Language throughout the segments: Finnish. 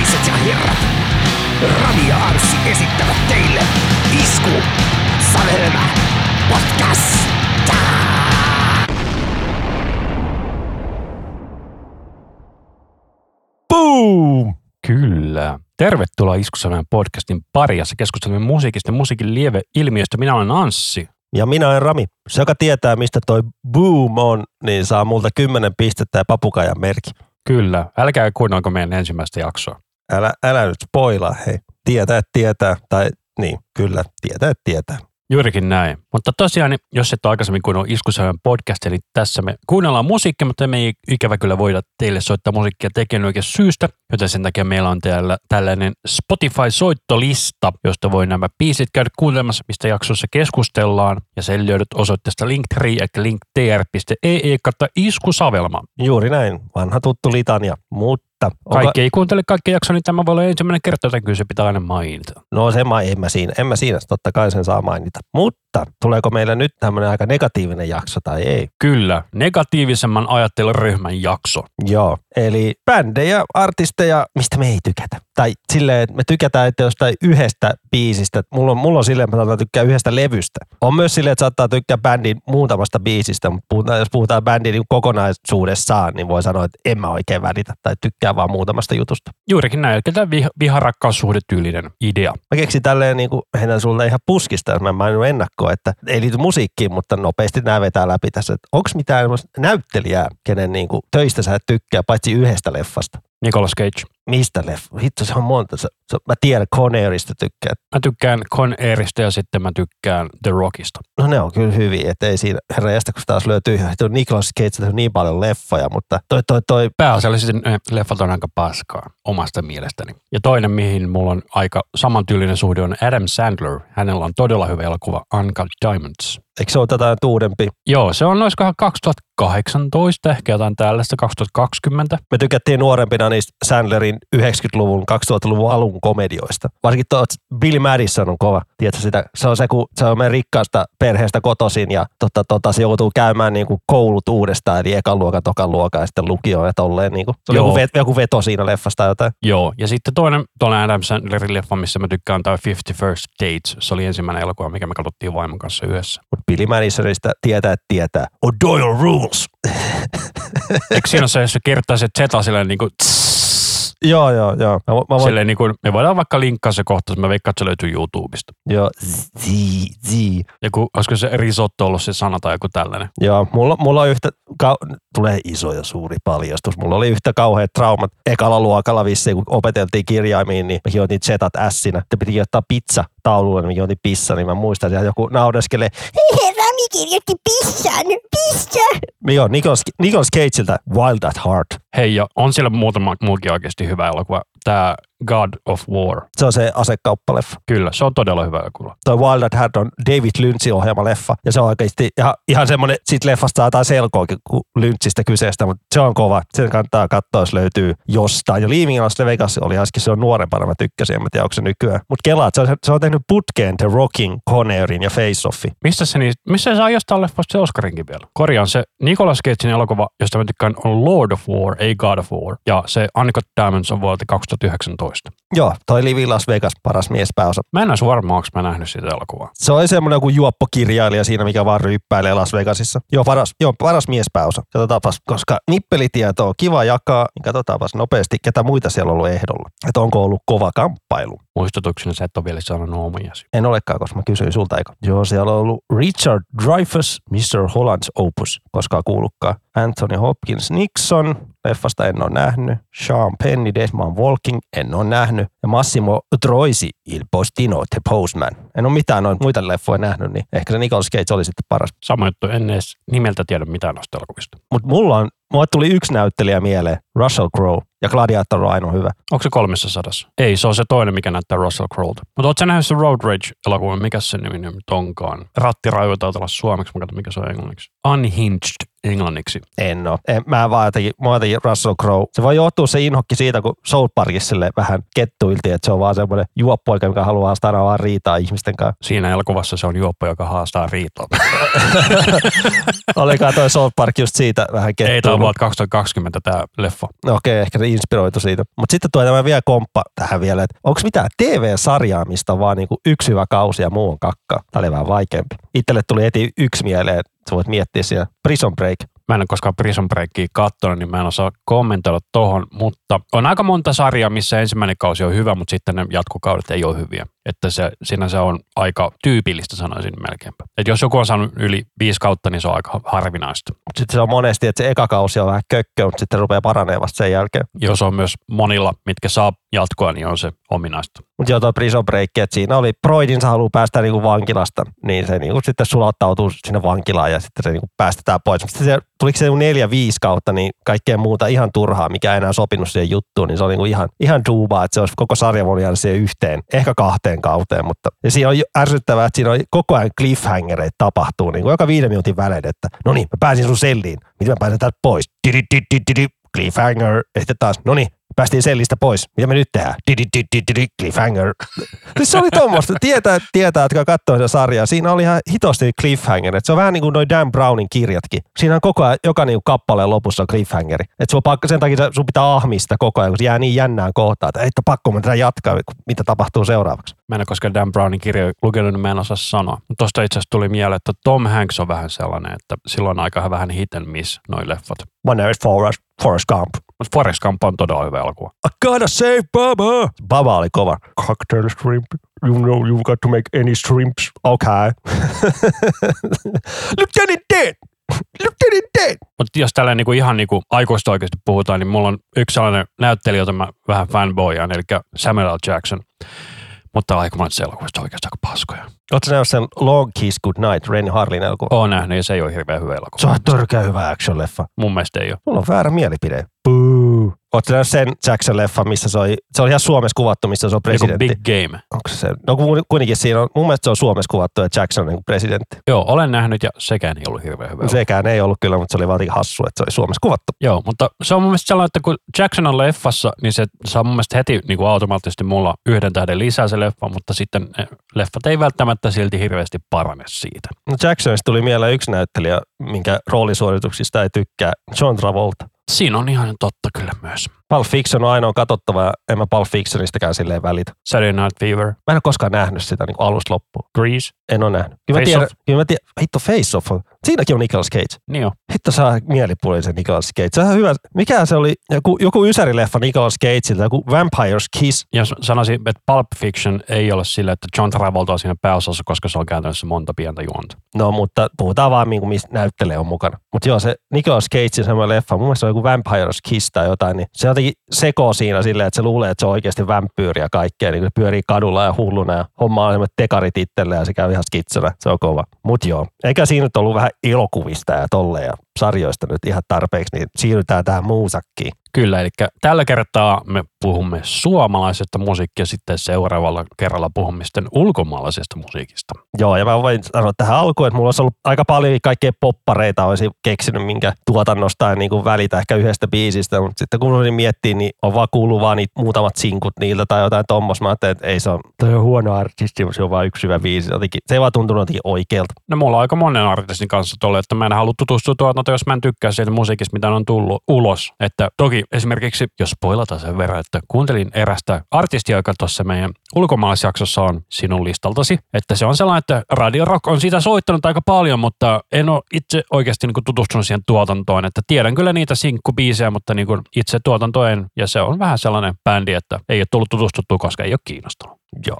naiset ja herrat, Rami ja Anssi esittävät teille Isku Savelma Podcast. Boom! Kyllä. Tervetuloa Iskusaneen podcastin pari, jossa keskustelemme musiikista ja musiikin lieveilmiöistä. Minä olen Anssi. Ja minä olen Rami. Se, joka tietää, mistä toi boom on, niin saa multa kymmenen pistettä ja papukajan merkki. Kyllä. Älkää kuunnelko meidän ensimmäistä jaksoa. Älä, älä nyt spoilaa, hei. Tietää, tietää, tai niin, kyllä, tietää, tietää. Juurikin näin. Mutta tosiaan, jos et ole aikaisemmin kuunnellut Iskusaneen podcast, eli tässä me kuunnellaan musiikkia, mutta me ei ikävä kyllä voida teille soittaa musiikkia tekijän oikein syystä, joten sen takia meillä on täällä tällainen Spotify-soittolista, josta voi nämä biisit käydä kuuntelemassa, mistä jaksossa keskustellaan, ja sen löydät osoitteesta linktree, eli linktr.ee kautta iskusavelma. Juuri näin, vanha tuttu litania, mutta... onko- Kaikki ei kuuntele kaikki jaksoa, niin tämä voi olla ensimmäinen kerta, joten kyllä se pitää aina mainita. No se mä, en mä siinä, en mä siinä, totta kai sen saa mainita. Mutta tuleeko meillä nyt tämmöinen aika negatiivinen jakso tai ei? Kyllä, negatiivisemman ajatteluryhmän jakso. Joo, eli bändejä, artisteja, mistä me ei tykätä. Tai silleen, että me tykätään että jostain yhdestä biisistä. Mulla on, mulla on silleen, että mä saatan tykkää yhdestä levystä. On myös silleen, että saattaa tykkää bändin muutamasta biisistä, mutta puhutaan, jos puhutaan bändin niin kokonaisuudessaan, niin voi sanoa, että en mä oikein välitä tai tykkää vaan muutamasta jutusta. Juurikin näin, eli tämä viha, viharakkaussuhdetyylinen idea. Mä keksin tälleen niin kuin, heitän sulle ihan puskista, jos mä en maininnut ennakkoon, että ei liity musiikkiin, mutta nopeasti nämä vetää läpi tässä. Onko mitään näyttelijää, kenen niin kuin, töistä sä et tykkää, paitsi yhdestä leffasta? Nicolas Cage. Mistä leffa? Hitto, se on monta. Se, se, mä tiedän, Conairista tykkää. Mä tykkään Con Airista ja sitten mä tykkään The Rockista. No ne on kyllä hyviä, että ei siinä, herra jästä, kun taas löytyy, tuo Nicolas Cage on niin paljon leffoja, mutta toi, toi, toi, Pääasiallisesti ne leffat on aika paskaa omasta mielestäni. Ja toinen, mihin mulla on aika samantyylinen suhde, on Adam Sandler. Hänellä on todella hyvä elokuva Uncut Diamonds. Eikö se ole tätä uudempi? Joo, se on noissa 2018, ehkä jotain tällaista, 2020. Me tykättiin nuorempina niistä Sandlerin 90-luvun, 2000-luvun alun komedioista. Varsinkin tuo Billy Madison on kova. Tiedätkö sitä? Se on se, kun se on meidän rikkaasta perheestä kotoisin ja tota, tota, se joutuu käymään niin kuin koulut uudestaan, eli ekan luokan, tokan luokan ja sitten lukioon ja tolleen. Niin kuin. Se joku, vet, joku veto siinä leffasta tai jotain. Joo, ja sitten toinen tuollainen Adam Sandlerin leffa, missä mä tykkään, tämä 50 First Dates. Se oli ensimmäinen elokuva, mikä me katsottiin vaimon kanssa yhdessä. Mutta Billy Madisonista tietää, että tietää. O'Doyle rules! Eikö siinä ole se, jos se kertaa se silleen niin kuin, joo, joo, joo. Mä, mä voin, silleen niin kuin, me voidaan vaikka linkkaa se kohta, mä veikkaan, että se löytyy YouTubesta. joo, z, z. Joku, olisiko se risotto ollut se sana tai joku tällainen. Joo, mulla, mulla on yhtä, kau, tulee iso ja suuri paljastus. Mulla oli yhtä kauheat traumat ekalla luokalla vissiin, kun opeteltiin kirjaimiin, niin mä hiotin zetat ässinä. Sitten piti kirjoittaa pizza taululle, niin mä hiotin pissa, niin mä muistan, että joku naureskelee. Rami kirjoitti pissan, pissa. Joo, Nicolas, Nicolas Cageilta Wild at Heart. Hei, ja on siellä muutama muukin oikeasti hyvä elokuva. Tämä God of War. Se on se asekauppaleffa. Kyllä, se on todella hyvä elokuva. Toi Wild at Heart on David Lynchin ohjaama leffa. Ja se on oikeasti ihan, ihan semmoinen, sit leffasta saa jotain selkoakin kuin Lynchistä kyseestä, mutta se on kova. Sen kannattaa katsoa, jos löytyy jostain. Ja Leaving Las Vegas oli äsken, se on nuorempana, mä tykkäsin, en mä tiedä, onko se nykyään. Mutta kelaa, se on, se on tehnyt putkeen The Rocking, Conairin ja Face Offin. Missä se, niin, missä se saa jostain leffasta se Oscarinkin vielä? Korjaan se Nicolas Cagein elokuva, josta mä tykkään, on Lord of War, ei God of War. Ja se Uncut Diamonds on vuodelta 2019. Joo, toi Living Las Vegas, paras miespääosa. Mä en olisi varma, onko mä nähnyt sitä elokuvaa. Se on semmoinen joku juoppokirjailija siinä, mikä vaan ryyppäilee Las Vegasissa. Joo, paras, joo, paras miespääosa. Katsotaanpas, koska nippelitieto on kiva jakaa, niin katsotaanpas nopeasti, ketä muita siellä on ollut ehdolla. Että onko ollut kova kamppailu. Muistutuksena sä et ole vielä sanonut omiasi. En olekaan, koska mä kysyin sulta, eikö? Joo, siellä on ollut Richard Dreyfuss, Mr. Holland's Opus, koska kuulukkaa. Anthony Hopkins Nixon, leffasta en ole nähnyt. Sean Penny, Desmond Walking, en ole nähnyt. Ja Massimo Troisi, Il Postino, The Postman. En ole mitään noita muita leffoja nähnyt, niin ehkä se Nicolas Cage oli sitten paras. Sama juttu, en edes nimeltä tiedä mitään noista elokuvista. Mutta mulla on, mulle tuli yksi näyttelijä mieleen, Russell Crowe. Ja Gladiator on ainoa hyvä. Onko se kolmessa sadassa? Ei, se on se toinen, mikä näyttää Russell Crowelta. Mutta ootko nähnyt se Road Rage-elokuvan? Mikä se nimi nyt onkaan? Ratti raivotaan suomeksi, mä katson mikä se on englanniksi. Unhinged englanniksi. En oo. En, mä vaan jotenkin, mä jotenkin Russell Crowe. Se voi johtua se inhokki siitä, kun South Parkissa sille vähän kettuiltiin, että se on vaan semmoinen juoppoika, joka haluaa aina vaan riitaa ihmisten kanssa. Siinä elokuvassa se on juoppo, joka haastaa riitoa. Olikaan toi South Park just siitä vähän Ei, tämä on kettuillut. vuodelta 2020 tämä leffa. No okei, ehkä se inspiroitu siitä. Mutta sitten tulee tämä vielä komppa tähän vielä, että onko mitään TV-sarjaa, mistä on vaan niinku yksi hyvä kausi ja muu on kakka? Tämä oli vähän vaikeampi. Itselle tuli heti yksi mieleen, sä voit miettiä siellä Prison Break. Mä en ole koskaan Prison Breakia katsonut, niin mä en osaa kommentoida tohon, mutta on aika monta sarjaa, missä ensimmäinen kausi on hyvä, mutta sitten ne jatkokaudet ei ole hyviä. Että se, siinä se on aika tyypillistä, sanoisin melkeinpä. Että jos joku on saanut yli viisi kautta, niin se on aika harvinaista. Sitten se on monesti, että se eka kausi on vähän kökkö, mutta sitten rupeaa paranemaan vasta sen jälkeen. Jos on myös monilla, mitkä saa jatkoa, niin on se ominaista. Mutta joo, tuo Prison Break, että siinä oli Broidin, haluaa päästä niinku vankilasta, niin se niinku sitten sulauttautuu sinne vankilaan ja sitten se niinku päästetään pois. Sitten se, tuliko se neljä, viisi kautta, niin kaikkea muuta ihan turhaa, mikä ei enää sopinut siihen juttuun, niin se oli niinku ihan, ihan duubaa, että se olisi koko sarja voinut jäädä siihen yhteen, ehkä kahteen kauteen, mutta ja siinä on ärsyttävää, että siinä on koko ajan cliffhangereita tapahtuu, niin kuin joka viiden minuutin välein, että no niin, mä pääsin sun selliin, miten mä pääsen täältä pois? Cliffhanger, ja sitten taas, no niin, päästiin sellistä pois. Mitä me nyt tehdään? Cliffhanger. Siis se oli tuommoista. Tietää, tietää, jotka katsoo sitä sarjaa. Siinä oli ihan hitosti cliffhanger. Et se on vähän niin kuin noin Dan Brownin kirjatkin. Siinä on koko ajan, joka niin kappaleen lopussa on cliffhangeri. Et sun pakko, sen takia sun pitää ahmista koko ajan, kun se jää niin jännään kohtaan, että ole pakko mun tätä jatkaa, mitä tapahtuu seuraavaksi. Mä en ole koskaan Dan Brownin kirjoja lukenut, niin mä en osaa sanoa. Tuosta itse asiassa tuli mieleen, että Tom Hanks on vähän sellainen, että silloin aika vähän hit and miss noi leffat. My name is Forrest, Forrest Gump. Mutta Forrest Gump on todella hyvä elokuva. I gotta save Baba. Baba oli kova. Cocktail shrimp. You know you've got to make any shrimps. Okay. Lieutenant Dan. Lieutenant Dan. Mutta jos tällä niinku ihan niinku aikuista oikeasti puhutaan, niin mulla on yksi sellainen näyttelijä, jota mä vähän fanboyaan, eli Samuel L. Jackson. Mutta elokuvista on oikeastaan aika paskoja. Oletko nähnyt sen Long Kiss Good Night, Renny Harlin elokuva? Oon nähnyt ja se ei ole hirveän hyvä elokuva. Se on törkeä hyvä action-leffa. Mun mielestä ei ole. Mulla on väärä mielipide. Boo. Oletko nähnyt sen Jackson-leffa, missä se oli, se oli ihan Suomessa kuvattu, missä se on Joku presidentti? Big Game. Onko se? No ku- kuitenkin siinä on, mun mielestä se on Suomessa kuvattu, että Jackson on niin presidentti. Joo, olen nähnyt ja sekään ei ollut hirveän hyvä. Sekään ei ollut kyllä, mutta se oli vaan hassu, että se oli Suomessa kuvattu. Joo, mutta se on mun mielestä sellainen, että kun Jackson on leffassa, niin se saa mun mielestä heti niin kuin automaattisesti mulla yhden tähden lisää se leffa, mutta sitten leffat ei välttämättä silti hirveästi parane siitä. No Jacksonista tuli mieleen yksi näyttelijä, minkä roolisuorituksista ei tykkää, John Travolta. Siinä on ihan totta kyllä myös. Pulp Fiction on ainoa katsottava ja en mä Pulp Fictionistäkään silleen välitä. Saturday Night Fever, Mä en ole koskaan nähnyt sitä niin alusta loppuun. Grease, En ole nähnyt. Kyllä mä Face tiedän, Off. kyllä mä tiedän, hitto Face Off on. Siinäkin on Nicolas Cage. niin joo. Hitto saa mielipuolisen Nicolas Cage. Se on hyvä. Mikä se oli? Joku, joku ysärileffa Nicolas Cageilta, joku Vampire's Kiss. Jos sanoisin, että Pulp Fiction ei ole sillä, että John Travolta on siinä pääosassa, koska se on käytännössä monta pientä juonta. No, mutta puhutaan vaan, niin kuin, missä näyttelijä on mukana. Mutta joo, se Nicolas Cagein semmoinen leffa, mun mielestä se on joku Vampire's Kiss tai jotain, niin se jotenkin sekoo siinä silleen, että se luulee, että se on oikeasti vampyyri ja kaikkea. Niin se pyörii kadulla ja hulluna ja homma on tekarit itselle ja se käy ihan skitsellä. Se on kova. Mut joo, eikä siinä nyt ollut vähän elokuvista ja tolleen sarjoista nyt ihan tarpeeksi, niin siirrytään tähän muusakkiin. Kyllä, eli tällä kertaa me puhumme suomalaisesta musiikkia, sitten seuraavalla kerralla puhumme sitten ulkomaalaisesta musiikista. Joo, ja mä voin sanoa tähän alkuun, että mulla olisi ollut aika paljon kaikkea poppareita, olisi keksinyt minkä tuotannosta en niin kuin välitä ehkä yhdestä biisistä, mutta sitten kun olin miettiä, niin on vaan kuullut vaan niitä muutamat sinkut niiltä tai jotain tommos. Mä ajattelin, että ei se on, toi on huono artisti, se on vaan yksi hyvä biisi. Jotenkin, se ei vaan tuntunut jotenkin oikealta. No mulla on aika monen artistin kanssa tolle, että mä en halua tutustua tuotantoon, jos mä en tykkää siitä musiikista, mitä on tullut ulos. Että toki esimerkiksi, jos spoilataan sen verran, että kuuntelin erästä artistia, joka tuossa meidän ulkomaalaisjaksossa on sinun listaltasi, että se on sellainen, että Radio Rock on siitä soittanut aika paljon, mutta en ole itse oikeasti niin kuin tutustunut siihen tuotantoon, että tiedän kyllä niitä sinkkubiisejä, mutta niin kuin itse tuotanto en, ja se on vähän sellainen bändi, että ei ole tullut tutustuttua, koska ei ole kiinnostunut. Joo,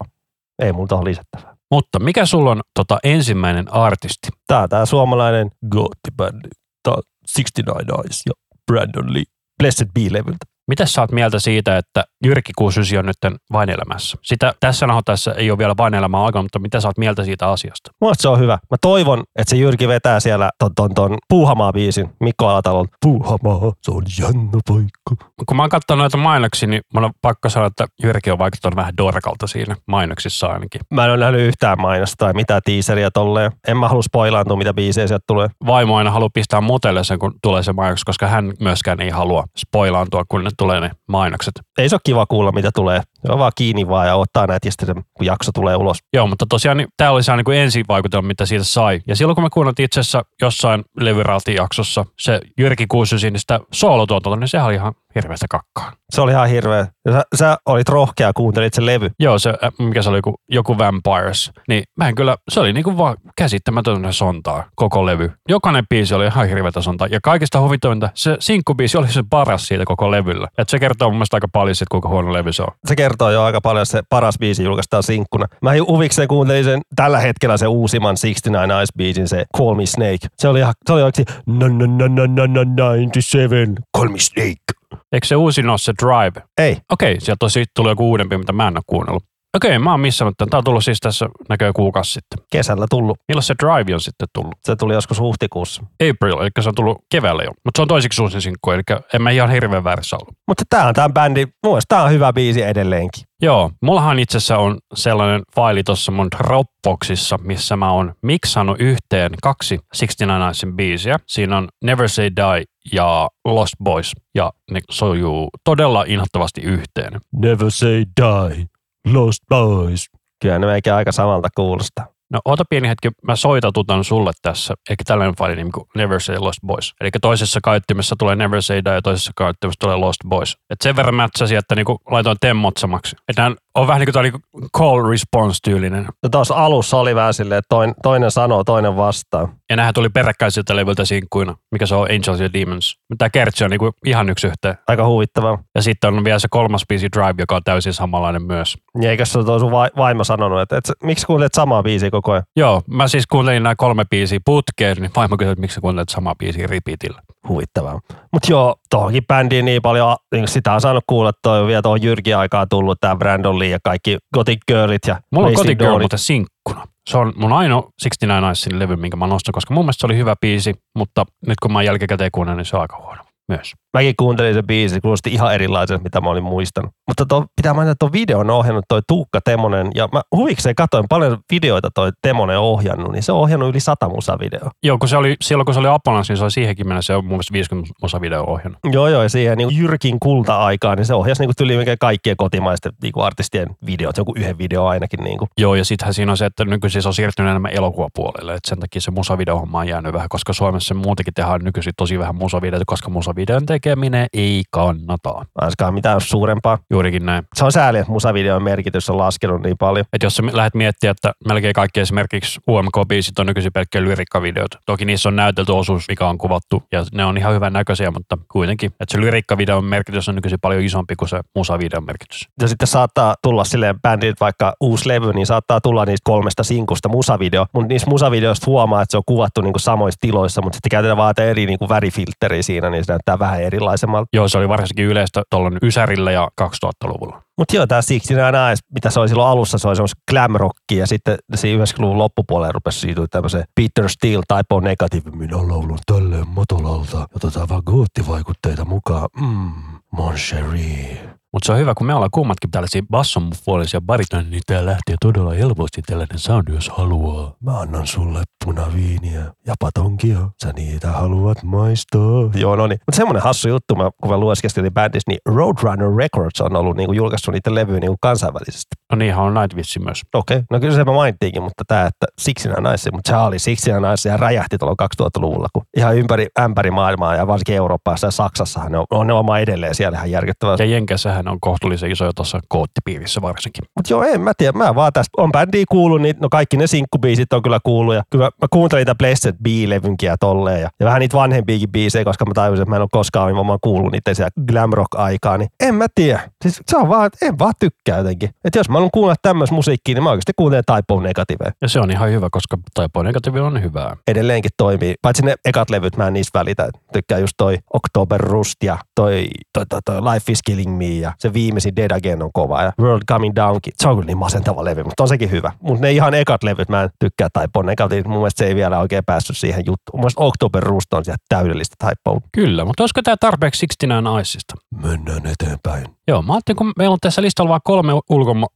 ei multa ole lisättävää. Mutta mikä sulla on tota, ensimmäinen artisti? Tää tää suomalainen gootti-bändi. On 69 Eyes ja Brandon Lee. Blessed Be-levyltä. Mitä sä oot mieltä siitä, että Jyrki Kuusysi on nyt vain elämässä? Sitä tässä nauhoittaessa ei ole vielä vain elämää alkanut, mutta mitä sä oot mieltä siitä asiasta? Mun mielestä se on hyvä. Mä toivon, että se Jyrki vetää siellä ton, ton, ton Puuhamaa-biisin Mikko Alatalon. Puuhamaa, se on jännä paikka. Kun mä oon katsonut noita mainoksia, niin mun on pakko sanoa, että Jyrki on vaikuttanut vähän dorkalta siinä mainoksissa ainakin. Mä en ole nähnyt yhtään mainosta tai mitään teaseria tolleen. En mä halua spoilaantua, mitä biisejä sieltä tulee. Vaimo aina haluaa pistää mutelle sen, kun tulee se mainoks, koska hän myöskään ei halua spoilaantua, kun ne tulee ne mainokset. Ei se ole kiva kuulla, mitä tulee. Se on vaan kiinni vaan ja ottaa näitä ja sitten kun jakso tulee ulos. Joo, mutta tosiaan niin, tämä oli se niin kuin ensivaikutelma, mitä siitä sai. Ja silloin kun me kuunneltiin itse asiassa jossain Levyralti-jaksossa se Jyrki Kuusysin sitä soolotuotantoa, niin sehän oli ihan hirveästä kakkaa. Se oli ihan hirveä. Ja sä, sä olit rohkea, kuuntelit sen levy. Joo, se, äh, mikä se oli, joku, joku Vampires. Niin mä en kyllä, se oli niinku vaan käsittämätöntä sontaa, koko levy. Jokainen biisi oli ihan hirveätä sontaa. Ja kaikista huvitointa, se sinkkubiisi oli se paras siitä koko levyllä. Et se kertoo mun mielestä aika paljon siitä, kuinka huono levy se on. Se kertoo jo aika paljon, se paras biisi julkaistaan sinkkuna. Mä huvikseen kuuntelin sen tällä hetkellä se uusimman 69 Ice biisin, se Call Me Snake. Se oli ihan, se oli oikeasti na na na na na na 97, Call Me Snake. Eikö se uusin ole se Drive? Ei, Okei, sieltä on siitä tullut joku uudempi, mitä mä en ole kuunnellut. Okei, mä oon missannut tämän. Tää on tullut siis tässä näköjään kuukausi sitten. kesällä tullut. Milloin se Drive on sitten tullut? Se tuli joskus huhtikuussa. April, eli se on tullut keväällä jo. Mutta se on toisiksi uusin sinkku, eli en mä ihan hirveän väärässä ollut. Mutta tää on tämän bändi, mun tää on hyvä biisi edelleenkin. Joo, mullahan itse asiassa on sellainen faili tuossa mun Dropboxissa, missä mä oon miksannut yhteen kaksi 69 biisiä. Siinä on Never Say Die ja Lost Boys, ja ne sojuu todella inhottavasti yhteen. Never say die, lost boys. Kyllä ne meikä aika samalta kuulostaa. No ota pieni hetki, mä soitatutan sulle tässä, eikä tällainen faili nimi kuin Never Say Lost Boys. Eli toisessa käyttimessä tulee Never Say Die ja toisessa käyttimessä tulee Lost Boys. Et sen verran mätsäsi, että niinku laitoin temmotsamaksi. Että on vähän niin kuin niinku call response tyylinen. No tuossa alussa oli vähän silleen, että toinen, toinen sanoo, toinen vastaa. Ja nämähän tuli peräkkäisiltä levyltä sinkkuina, mikä se on Angels ja Demons. Tämä kertsi on niinku ihan yksi yhteen. Aika huvittavaa. Ja sitten on vielä se kolmas biisi Drive, joka on täysin samanlainen myös. Niin Eikö se ole sun vai- vaimo sanonut, että, että miksi kuuntelet samaa biisiä koko ajan? Joo, mä siis kuuntelin nämä kolme biisiä putkeen, niin vaimo kysyi, että miksi kuuntelet samaa biisiä repeatillä. Huvittavaa. Mutta joo, tohonkin bändiin niin paljon, niin sitä on saanut kuulla, että toi on vielä tuohon Jyrki aikaa tullut, tämä Brandon Lee ja kaikki Gothic Girlit ja Mulla on Gothic Girl muuten sinkkuna. Se on mun ainoa 69 Nicesin levy, minkä mä nostan, koska mun mielestä se oli hyvä biisi, mutta nyt kun mä jälkikäteen kuunnellut, niin se on aika huono myös. Mäkin kuuntelin sen biisin, se kuulosti ihan erilaiselta, mitä mä olin muistanut. Mutta to, pitää mainita, että tuon videon on ohjannut toi Tuukka Temonen, ja mä huvikseen katsoin paljon videoita toi Temonen on ohjannut, niin se on ohjannut yli sata musavideoa. Joo, kun se oli, silloin kun se oli Apollons, niin se oli siihenkin mennä, se on mun mielestä 50 osa video ohjannut. Joo, joo, ja siihen niin Jyrkin kulta-aikaan, niin se ohjasi niin tyli mikä kaikkien kotimaisten niin artistien videot, joku yhden video ainakin. Niin kuin. Joo, ja sittenhän siinä on se, että nykyisin se on siirtynyt enemmän elokuvapuolelle, että sen takia se musavideohomma on jäänyt vähän, koska Suomessa muutenkin tehdään nykyisin tosi vähän musavideoita, koska musavideon tekeminen ei kannata. Ainakaan mitään suurempaa. Juurikin näin. Se on sääli, että musavideon merkitys on laskenut niin paljon. Et jos sä lähdet miettimään, että melkein kaikki esimerkiksi UMK-biisit on nykyisin pelkkiä lyrikkavideot. Toki niissä on näytelty osuus, mikä on kuvattu, ja ne on ihan hyvän näköisiä, mutta kuitenkin. Että se lyrikkavideon merkitys on nykyisin paljon isompi kuin se musavideon merkitys. Ja sitten saattaa tulla silleen bändit, vaikka uusi levy, niin saattaa tulla niistä kolmesta sinkusta musavideo. Mutta niissä musavideoista huomaa, että se on kuvattu niin kuin samoissa tiloissa, mutta sitten käytetään vaan eri niin kuin värifiltteriä siinä, niin se näyttää vähän erilaisemmalta. Joo, se oli varsinkin yleistä tuolla Ysärillä ja 2000-luvulla. Mutta joo, tämä Sixteen Eyes, mitä se oli silloin alussa, se oli semmoista glam rockia ja sitten siinä 90-luvun loppupuolella rupesi siitä tämmöisen Peter Steele type of negative. Minä laulan tälleen matolalta. Otetaan vaan goottivaikutteita mukaan. Mm, mon chéri. Mutta se on hyvä, kun me ollaan kummatkin tällaisia bassonpuolisia baritoneja, niin tää lähtee todella helposti tällainen sound, jos haluaa. Mä annan sulle punaviiniä ja patonkia. Sä niitä haluat maistaa. Joo, no niin. Mutta semmonen hassu juttu, mä, kun mä lueskelin bändissä, niin Roadrunner Records on ollut niinku julkaissut niiden levyjä niinku kansainvälisesti. No niinhän on Nightwish myös. Okei, okay. no kyllä se mä mainittiinkin, mutta tämä, että Sixteen Nice, mutta se oli Sixteen Nice ja räjähti tuolla 2000-luvulla, kun ihan ympäri ämpäri maailmaa ja varsinkin Euroopassa ja Saksassahan ne on, on ne oma edelleen siellä ihan järkyttävää. Ja Jenkeissähän hän on kohtuullisen iso jo tuossa koottipiirissä varsinkin. Mutta joo, en mä tiedä. Mä vaan tästä on bändiä kuullut, niin no kaikki ne sinkkubiisit on kyllä kuullut. Ja kyllä mä, mä kuuntelin niitä Blessed B-levynkiä tolleen. Ja, ja vähän niitä vanhempiakin biisejä, koska mä tajusin, että mä en ole koskaan mä oon kuullut niitä siellä glam rock aikaa. Niin en mä tiedä. Siis se on vaan, en vaan tykkää jotenkin. Että jos mä haluan kuunnella tämmöistä musiikkia, niin mä oikeasti kuuntelen Type of Negative. Ja se on ihan hyvä, koska Typo Negative on hyvää. Edelleenkin toimii. Paitsi ne ekat levyt, mä en niistä välitä. Tykkää just toi October Rust ja toi, toi, toi, toi Life is Killing Me ja se viimeisin Dead Again on kova ja World Coming Downkin. Se on kyllä niin masentava levy, mutta on sekin hyvä. Mutta ne ihan ekat levyt mä en tykkää Type of Negative. Mun mielestä se ei vielä oikein päässyt siihen juttuun. Mun mielestä October Rust on sieltä täydellistä of. Kyllä, mutta olisiko tämä tarpeeksi 69 Icesta? Mennään eteenpäin. Joo, mä ajattelin, kun meillä on tässä listalla vaan kolme ulkoma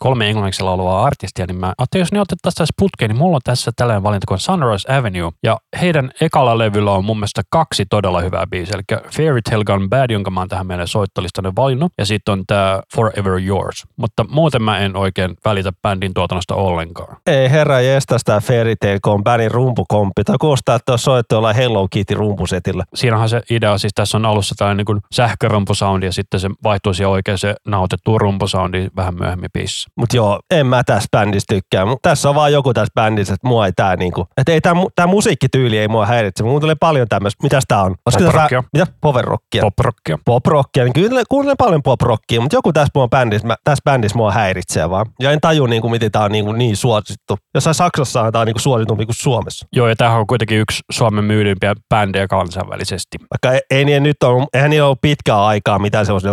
kolme englanniksi lauluvaa artistia, niin mä ajattelin, jos ne otettaisiin tässä putkeen, niin mulla on tässä tällainen valinta kuin Sunrise Avenue. Ja heidän ekalla levyllä on mun mielestä kaksi todella hyvää biisiä, eli Fairy Tale Gone Bad, jonka mä oon tähän meidän soittolistalle valinnut, ja sitten on tämä Forever Yours. Mutta muuten mä en oikein välitä bändin tuotannosta ollenkaan. Ei herra jestas tää Fairy Tale, on bändin rumpukomppi. Tai kuulostaa, että on soittu jollain Hello Kitty rumpusetillä. Siinähän se idea, siis tässä on alussa tällainen niin sähkörumpusound, ja sitten se vaihtuu siihen oikeaan se nauhoitettuun rumpusoundi vähän myöhemmin biisissä. Mutta joo, en mä tässä bändissä tykkää. Mut tässä on vaan joku tässä bändissä, että mua ei tää niinku, että ei tää, tää musiikkityyli ei mua häiritse. Mä kuuntelen paljon tämmöistä. Mitäs tää on? Olisiko tää-. Mitä? Powerrockia. Poprockia. Poprockia. Niin kyllä kuuntelen paljon poprockia, mutta joku tässä, mua bändissä, mä, tässä bändissä mua häiritsee vaan. Ja en taju niinku, miten tää on niinku niin suosittu. Jossain Saksassa tää on niinku suositumpi kuin Suomessa. Joo, ja tämähän on kuitenkin yksi Suomen myydympiä bändejä kansainvälisesti. Vaikka ei, ei niin nyt on, eihän niillä ollut pitkää aikaa mitään semmoista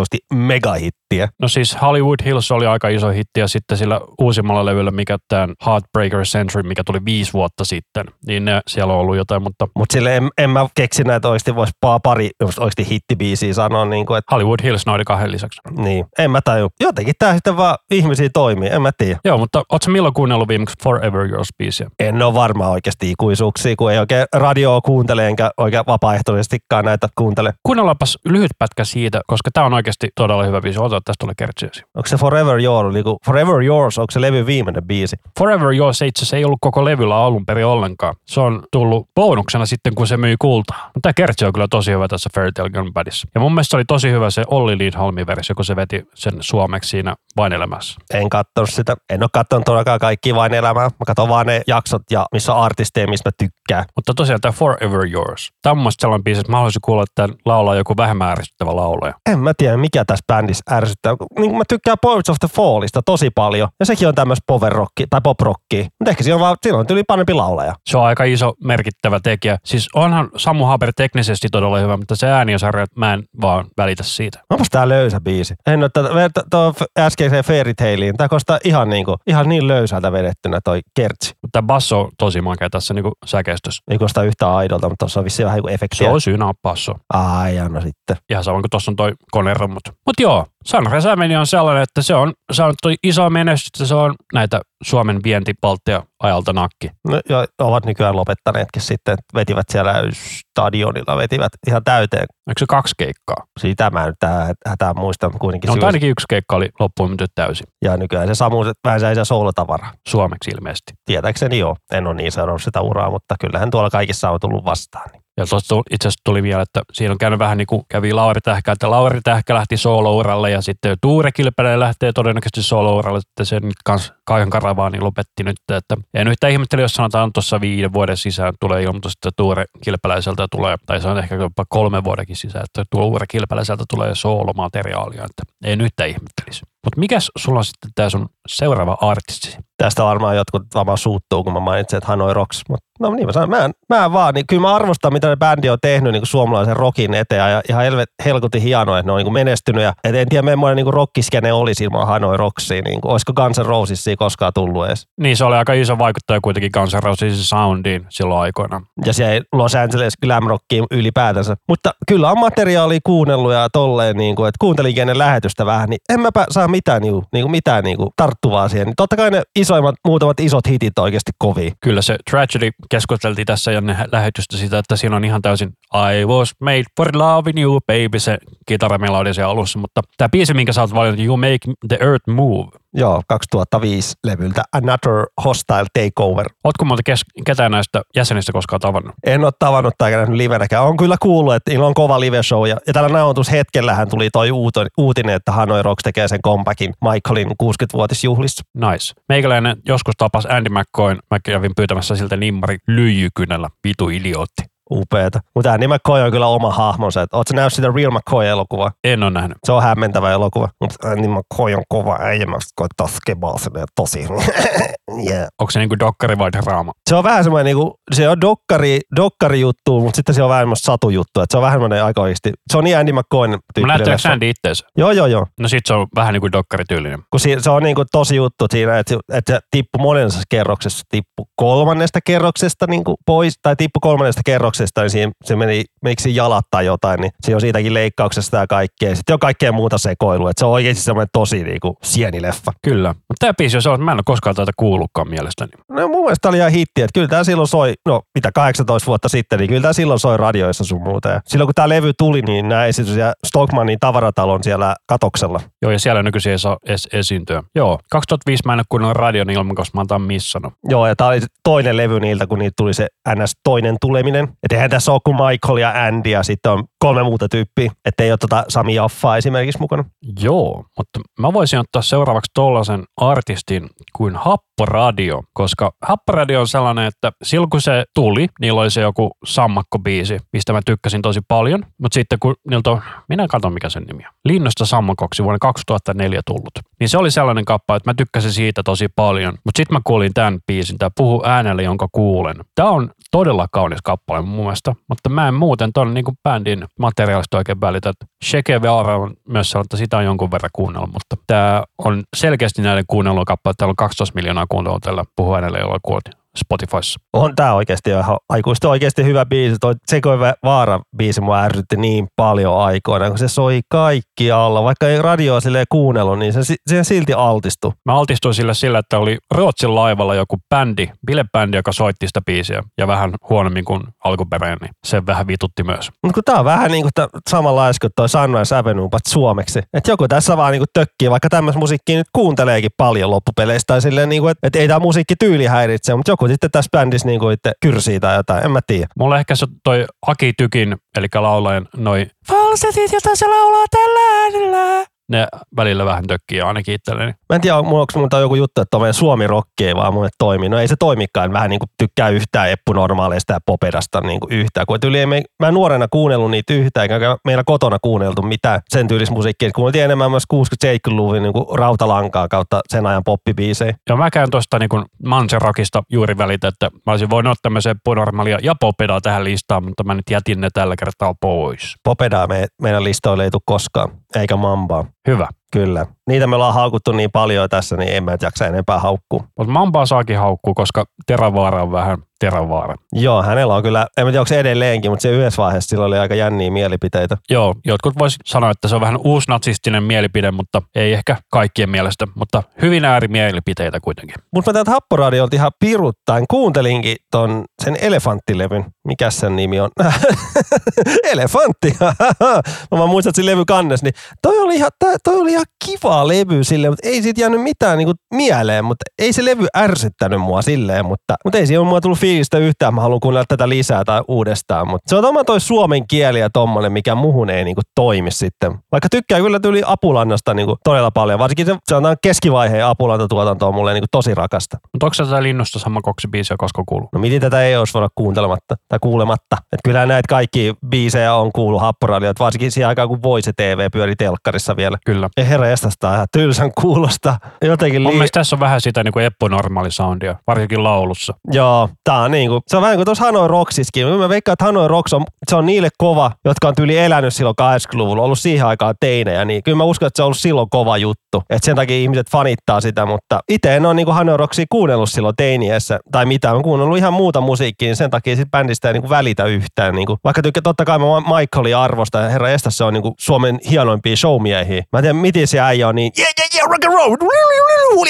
megahittiä. No siis Hollywood Hills oli aika iso hitti ja sitten sillä uusimmalla levyllä, mikä tämän Heartbreaker Century, mikä tuli viisi vuotta sitten, niin ne, siellä on ollut jotain, mutta Mutta sille en, en, mä keksi näitä oikeasti voisi pa- pari oikeasti hittibiisiä sanoa, niin kuin, että Hollywood Hills noiden kahden lisäksi. niin, en mä taju. Jotenkin tää sitten vaan ihmisiä toimii, en mä tiedä. Joo, mutta ootko milloin kuunnellut viimeksi Forever Yours biisiä? En ole varmaan oikeasti ikuisuuksia, kun ei oikein radioa kuuntele, enkä oikein vapaaehtoisestikaan näitä kuuntele. Kuunnellaanpas lyhyt pätkä siitä, koska tämä on oikeasti todella hyvä biisi. Ota, tästä tulee kertsiäsi. Onko se Forever Yours, niin kuin Forever Yours, onko se levy viimeinen biisi? Forever Yours itse asiassa ei ollut koko levyllä alun perin ollenkaan. Se on tullut bonuksena sitten, kun se myi kultaa. Mutta Tämä kertsi on kyllä tosi hyvä tässä Fairy Tale Gone Badissa. Ja mun mielestä se oli tosi hyvä se Olli Lindholmin versio, kun se veti sen suomeksi siinä vain elämässä. En katsonut sitä. En ole katsonut todellakaan kaikki vain elämää. Mä katson vaan ne jaksot ja missä on artisteja, mistä mä tykkään. Mutta tosiaan tämä Forever Yours. Tämä on sellainen biisi, että mä haluaisin kuulla, että laulaa joku vähemmän ärsyttävä laulaja. En mä tiedä, mikä tässä bändissä ärsyttää. Niin kuin mä tykkään Poets of the Fallista tosi paljon. Ja sekin on tämmöistä power rocki tai pop rockia. Mutta ehkä siinä on vaan, siinä on tyyli parempi laulaja. Se on aika iso merkittävä tekijä. Siis onhan Samu Haber teknisesti todella hyvä, mutta se ääniosarja, mä en vaan välitä siitä. Onpas tää löysä biisi. En ole tätä, tuo äskeiseen Fairy Taleiin. Tää kostaa ihan, niinku, ihan niin löysältä vedettynä toi kertsi. Mutta tämä basso on tosi makea tässä niinku säkeistössä. Ei kosta yhtään aidolta, mutta tuossa on vissiin vähän joku Se efektiä. on syynä basso. Ai, no sitten. Ihan sama kuin tuossa on toi konerummut. Mutta joo, Sunrise Avenue on sellainen, että se on saanut iso menestys, se on näitä Suomen vientipaltteja ajalta nakki. No, jo, ovat nykyään lopettaneetkin sitten. että Vetivät siellä stadionilla, vetivät ihan täyteen. Eikö se kaksi keikkaa? Siitä mä nyt tää hätään muista, mutta kuitenkin. No, ainakin yksi keikka oli loppuun menty täysin. Ja nykyään se Samu vähän se soolotavara. Suomeksi ilmeisesti. Tietääkseni joo. En ole niin seurannut sitä uraa, mutta kyllähän tuolla kaikissa on tullut vastaan. Niin. Ja tuosta itse asiassa tuli vielä, että siinä on käynyt vähän niin kuin kävi Lauri Tähkä, että Lauri Tähkä lähti soolouralle ja sitten Tuure Kilpeläinen lähtee todennäköisesti soolouralle, että se nyt kans Kaihan Karavaani lopetti nyt, että en yhtään ihmetteli, jos sanotaan tuossa viiden vuoden sisään tulee ilmoitus, että Tuure Kilpeläiseltä tulee, tai se on ehkä jopa kolme vuodenkin sisään, että Tuure Kilpeläiseltä tulee soolomateriaalia, että en yhtään ihmettelisi. Mutta mikäs sulla on sitten tämä sun seuraava artisti? Tästä varmaan jotkut varmaan suuttuu, kun mä mainitsin, että Hanoi Rocks. Mutta no niin mä sanon, mä en, mä en vaan, niin kyllä mä arvostan, mitä ne bändi on tehnyt niin suomalaisen rockin eteen. Ja ihan helvet, helkutin hienoa, että ne on niin menestynyt. Ja, et en tiedä, millainen niin rockiskene olisi ilman Hanoi Rocksia. Niin kuin, olisiko Guns N' Rosesia koskaan tullut edes. Niin se oli aika iso vaikuttaja kuitenkin Guns N' Roses soundiin silloin aikoina. Ja se Los Angeles glam rockiin ylipäätänsä. Mutta kyllä on materiaalia kuunnellut ja tolleen, niin kuin, että kuuntelinkin ennen lähetystä vähän, niin en mäpä saa mitään, niin kuin, niin kuin, mitään niin kuin, tarttuvaa siihen. Niin totta kai ne isoimmat, muutamat isot hitit oikeasti kovia. Kyllä se Tragedy keskusteltiin tässä ennen lähetystä sitä, että siinä on ihan täysin I was made for loving you baby se kitaramelodia siellä alussa, mutta tämä biisi, minkä sä oot valinnut You Make the Earth Move, Joo, 2005 levyltä Another Hostile Takeover. Ootko muuten kes- ketään näistä jäsenistä koskaan tavannut? En ole tavannut tai nähnyt livenäkään. On kyllä kuullut, että niillä on kova live show. Ja, ja tällä nauhoitushetkellähän tuli toi uuto- uutinen, että Hanoi Rocks tekee sen comebackin Michaelin 60-vuotisjuhlissa. Nice. Meikäläinen joskus tapas Andy McCoyn. Mä kävin pyytämässä siltä nimmari lyijykynällä. Vitu idiootti. Upeeta. Mutta Andy McCoy on kyllä oma hahmonsa. Et Ootko nähnyt sitä Real McCoy-elokuvaa? En ole nähnyt. Se on hämmentävä elokuva. Mutta Andy McCoy on kova äijä. Mä koittaa skebaa silleen tosi. yeah. Onko se niinku dokkari vai draama? Se on vähän semmoinen, niinku, se on dokkari, dokkari juttu, mutta sitten se on vähän semmoista satujuttu. Et se on vähän semmoinen aika oikeasti. Se on niin Andy McCoyn Mä tyyppinen näyttääkö leffa. Andy itteensä? Joo, joo, joo. No sit se on vähän niinku dokkarityylinen. Kun si- se on niinku tosi juttu siinä, että, että se tippui monessa kerroksessa, tippui kolmannesta kerroksesta niinku pois, tai tippui kolmannesta kerroksesta, niin siihen, se meni, siinä jalat tai jotain, niin se on siitäkin leikkauksesta ja kaikkea. Sitten on kaikkea muuta sekoilua, että se on oikeasti semmoinen tosi niinku sienileffa. Kyllä. Mutta tämä biisi on sellainen, mä en ole koskaan tätä kuullutkaan mielestäni. No mun mielestä oli ihan hitti, että kyllä tämä silloin soi, no mitä 18 vuotta sitten, niin kyllä tämä silloin soi radioissa sun muuta. Ja silloin kun tämä levy tuli, niin nämä esitys ja Stockmannin tavaratalon siellä katoksella. Joo, ja siellä nykyisin ei saa edes esiintyä. Joo, 2005 mä en ole kuunnellut radion ilman, koska mä oon tämän missannut. Joo, ja tämä oli toinen levy niiltä, kun niitä tuli se NS toinen tuleminen. Että eihän tässä ole kuin Michael ja Andy ja sitten on kolme muuta tyyppiä. Että ei ole tota Sami Jaffaa esimerkiksi mukana. Joo, mutta mä voisin ottaa seuraavaksi tollasen artistin kuin Happoradio, koska Happoradio on sellainen, että silloin kun se tuli, niillä oli se joku sammakkobiisi, mistä mä tykkäsin tosi paljon, mutta sitten kun niiltä on, minä katson mikä sen nimi on, Linnosta sammakoksi vuonna 2004 tullut, niin se oli sellainen kappale, että mä tykkäsin siitä tosi paljon, mutta sitten mä kuulin tämän biisin, tämä puhu äänellä, jonka kuulen. Tämä on todella kaunis kappale mun mielestä, mutta mä en muuten ton niin kuin bändin materiaalista oikein välitä. Che Guevara on myös sellainen, että sitä on jonkun verran kuunnellut, mutta tämä on selkeästi näiden kuunnelua kappale. Täällä on 12 miljoonaa kuunnelua tällä puhu äänellä, jolla kuulet Spotifyssa. On tämä oikeasti ihan aikuista oikeasti hyvä biisi. Toi Sekoiva Vaara biisi mua ärsytti niin paljon aikoina, kun se soi kaikki alla. Vaikka ei radioa silleen kuunnellut, niin se, se silti altistui. Mä altistuin sillä sillä, että oli Ruotsin laivalla joku bändi, bilebändi, joka soitti sitä biisiä ja vähän huonommin kuin alkuperäinen, niin se vähän vitutti myös. Mutta tää on vähän niin kuin samanlaista kuin toi Sunrise Avenue, but suomeksi. Että joku tässä vaan niin kuin tökkii, vaikka tämmöistä musiikkia nyt kuunteleekin paljon loppupeleistä. Tai silleen niin kuin, että, että ei tämä musiikki tyyli häiritse, mutta joku sitten tässä bändissä niin kuin itse kyrsii tai jotain, en mä tiedä. Mulla ehkä se toi Aki Tykin, eli laulajan, noi falsetit, jota se laulaa tällä äänellä. Ne välillä vähän tökkii ainakin itselleni. Mä en tiedä, onko mulla joku juttu, että suomi rokki ei vaan mulle toimi. No ei se toimikaan. Vähän niin kuin tykkää yhtään Eppu Normaaleista ja Popedasta niin kuin yhtään. Kun yli ei me, mä en nuorena kuunnellut niitä yhtään, eikä meillä kotona kuunneltu mitään sen tyylistä musiikkia. Kuunneltiin enemmän myös 60-70-luvun niin rautalankaa kautta sen ajan poppibiisejä. Ja mä käyn tuosta niin Manserokista juuri välitä, että mä olisin voinut ottaa tämmöisen Ponormalia ja Popedaa tähän listaan, mutta mä nyt jätin ne tällä kertaa pois. Popedaa me, meidän listoille ei tule koskaan, eikä Mambaa. Hyvä. Kyllä. Niitä me ollaan haukuttu niin paljon tässä, niin en mä jaksa enempää haukkua. Mutta Mambaa saakin haukkuu, koska Teravaara on vähän Teravaara. Joo, hänellä on kyllä, en tiedä onko se edelleenkin, mutta se yhdessä vaiheessa sillä oli aika jänniä mielipiteitä. Joo, jotkut vois sanoa, että se on vähän uusnatsistinen mielipide, mutta ei ehkä kaikkien mielestä, mutta hyvin äärimielipiteitä kuitenkin. Mutta mä täältä Happoradiolta ihan piruttain kuuntelinkin ton sen elefanttilevyn. Mikä sen nimi on? Elefantti! mä vaan muistan, että levy kannes, niin toi oli ihan, toi oli ihan kiva levy silleen, mutta ei siitä jäänyt mitään niinku mieleen, mutta ei se levy ärsyttänyt mua silleen, mutta, mutta ei siihen mua tullut fiilistä yhtään, mä haluan kuunnella tätä lisää tai uudestaan, mutta se on oma toi suomen kieli ja tommonen, mikä muhun ei niinku toimi sitten. Vaikka tykkää kyllä tyyli Apulannasta niinku todella paljon, varsinkin se, se on keskivaiheen Apulanta-tuotanto on mulle niinku tosi rakasta. Mutta onko se tätä Linnusta sama koksi biisiä koska kuuluu? No miten tätä ei olisi voinut kuuntelematta tai kuulematta. Et kyllä näitä kaikki biisejä on kuullut Happoradiolta, varsinkin siihen aikaan kun Voice TV pyöri telkkarissa vielä. Kyllä. Ei herra estasta ihan tylsän kuulosta. Jotenkin Mun lii... mielestä tässä on vähän sitä niin kuin Eppo normaali soundia, varsinkin laulussa. Joo, tää on niinku, se on vähän kuin tuossa Hanoi Rocksiskin. Mä veikkaan, että Hanoi Rocks on, se on niille kova, jotka on tyyli elänyt silloin 80-luvulla, ollut siihen aikaan teinejä, niin kyllä mä uskon, että se on ollut silloin kova juttu. Et sen takia ihmiset fanittaa sitä, mutta itse en ole niinku Hanoi Rocksia kuunnellut silloin teiniessä tai mitään. Mä kuunnellut ihan muuta musiikkia, niin sen takia sit bändistä ei niinku välitä yhtään. Niinku. Vaikka tykkää, totta kai mä Michaelia arvostan, ja herra Estas se on niinku Suomen hienoimpia showmiehiä. Mä en tiedä, miten se äijä on niin, yeah, yeah, yeah, rock and roll, yeah, yeah,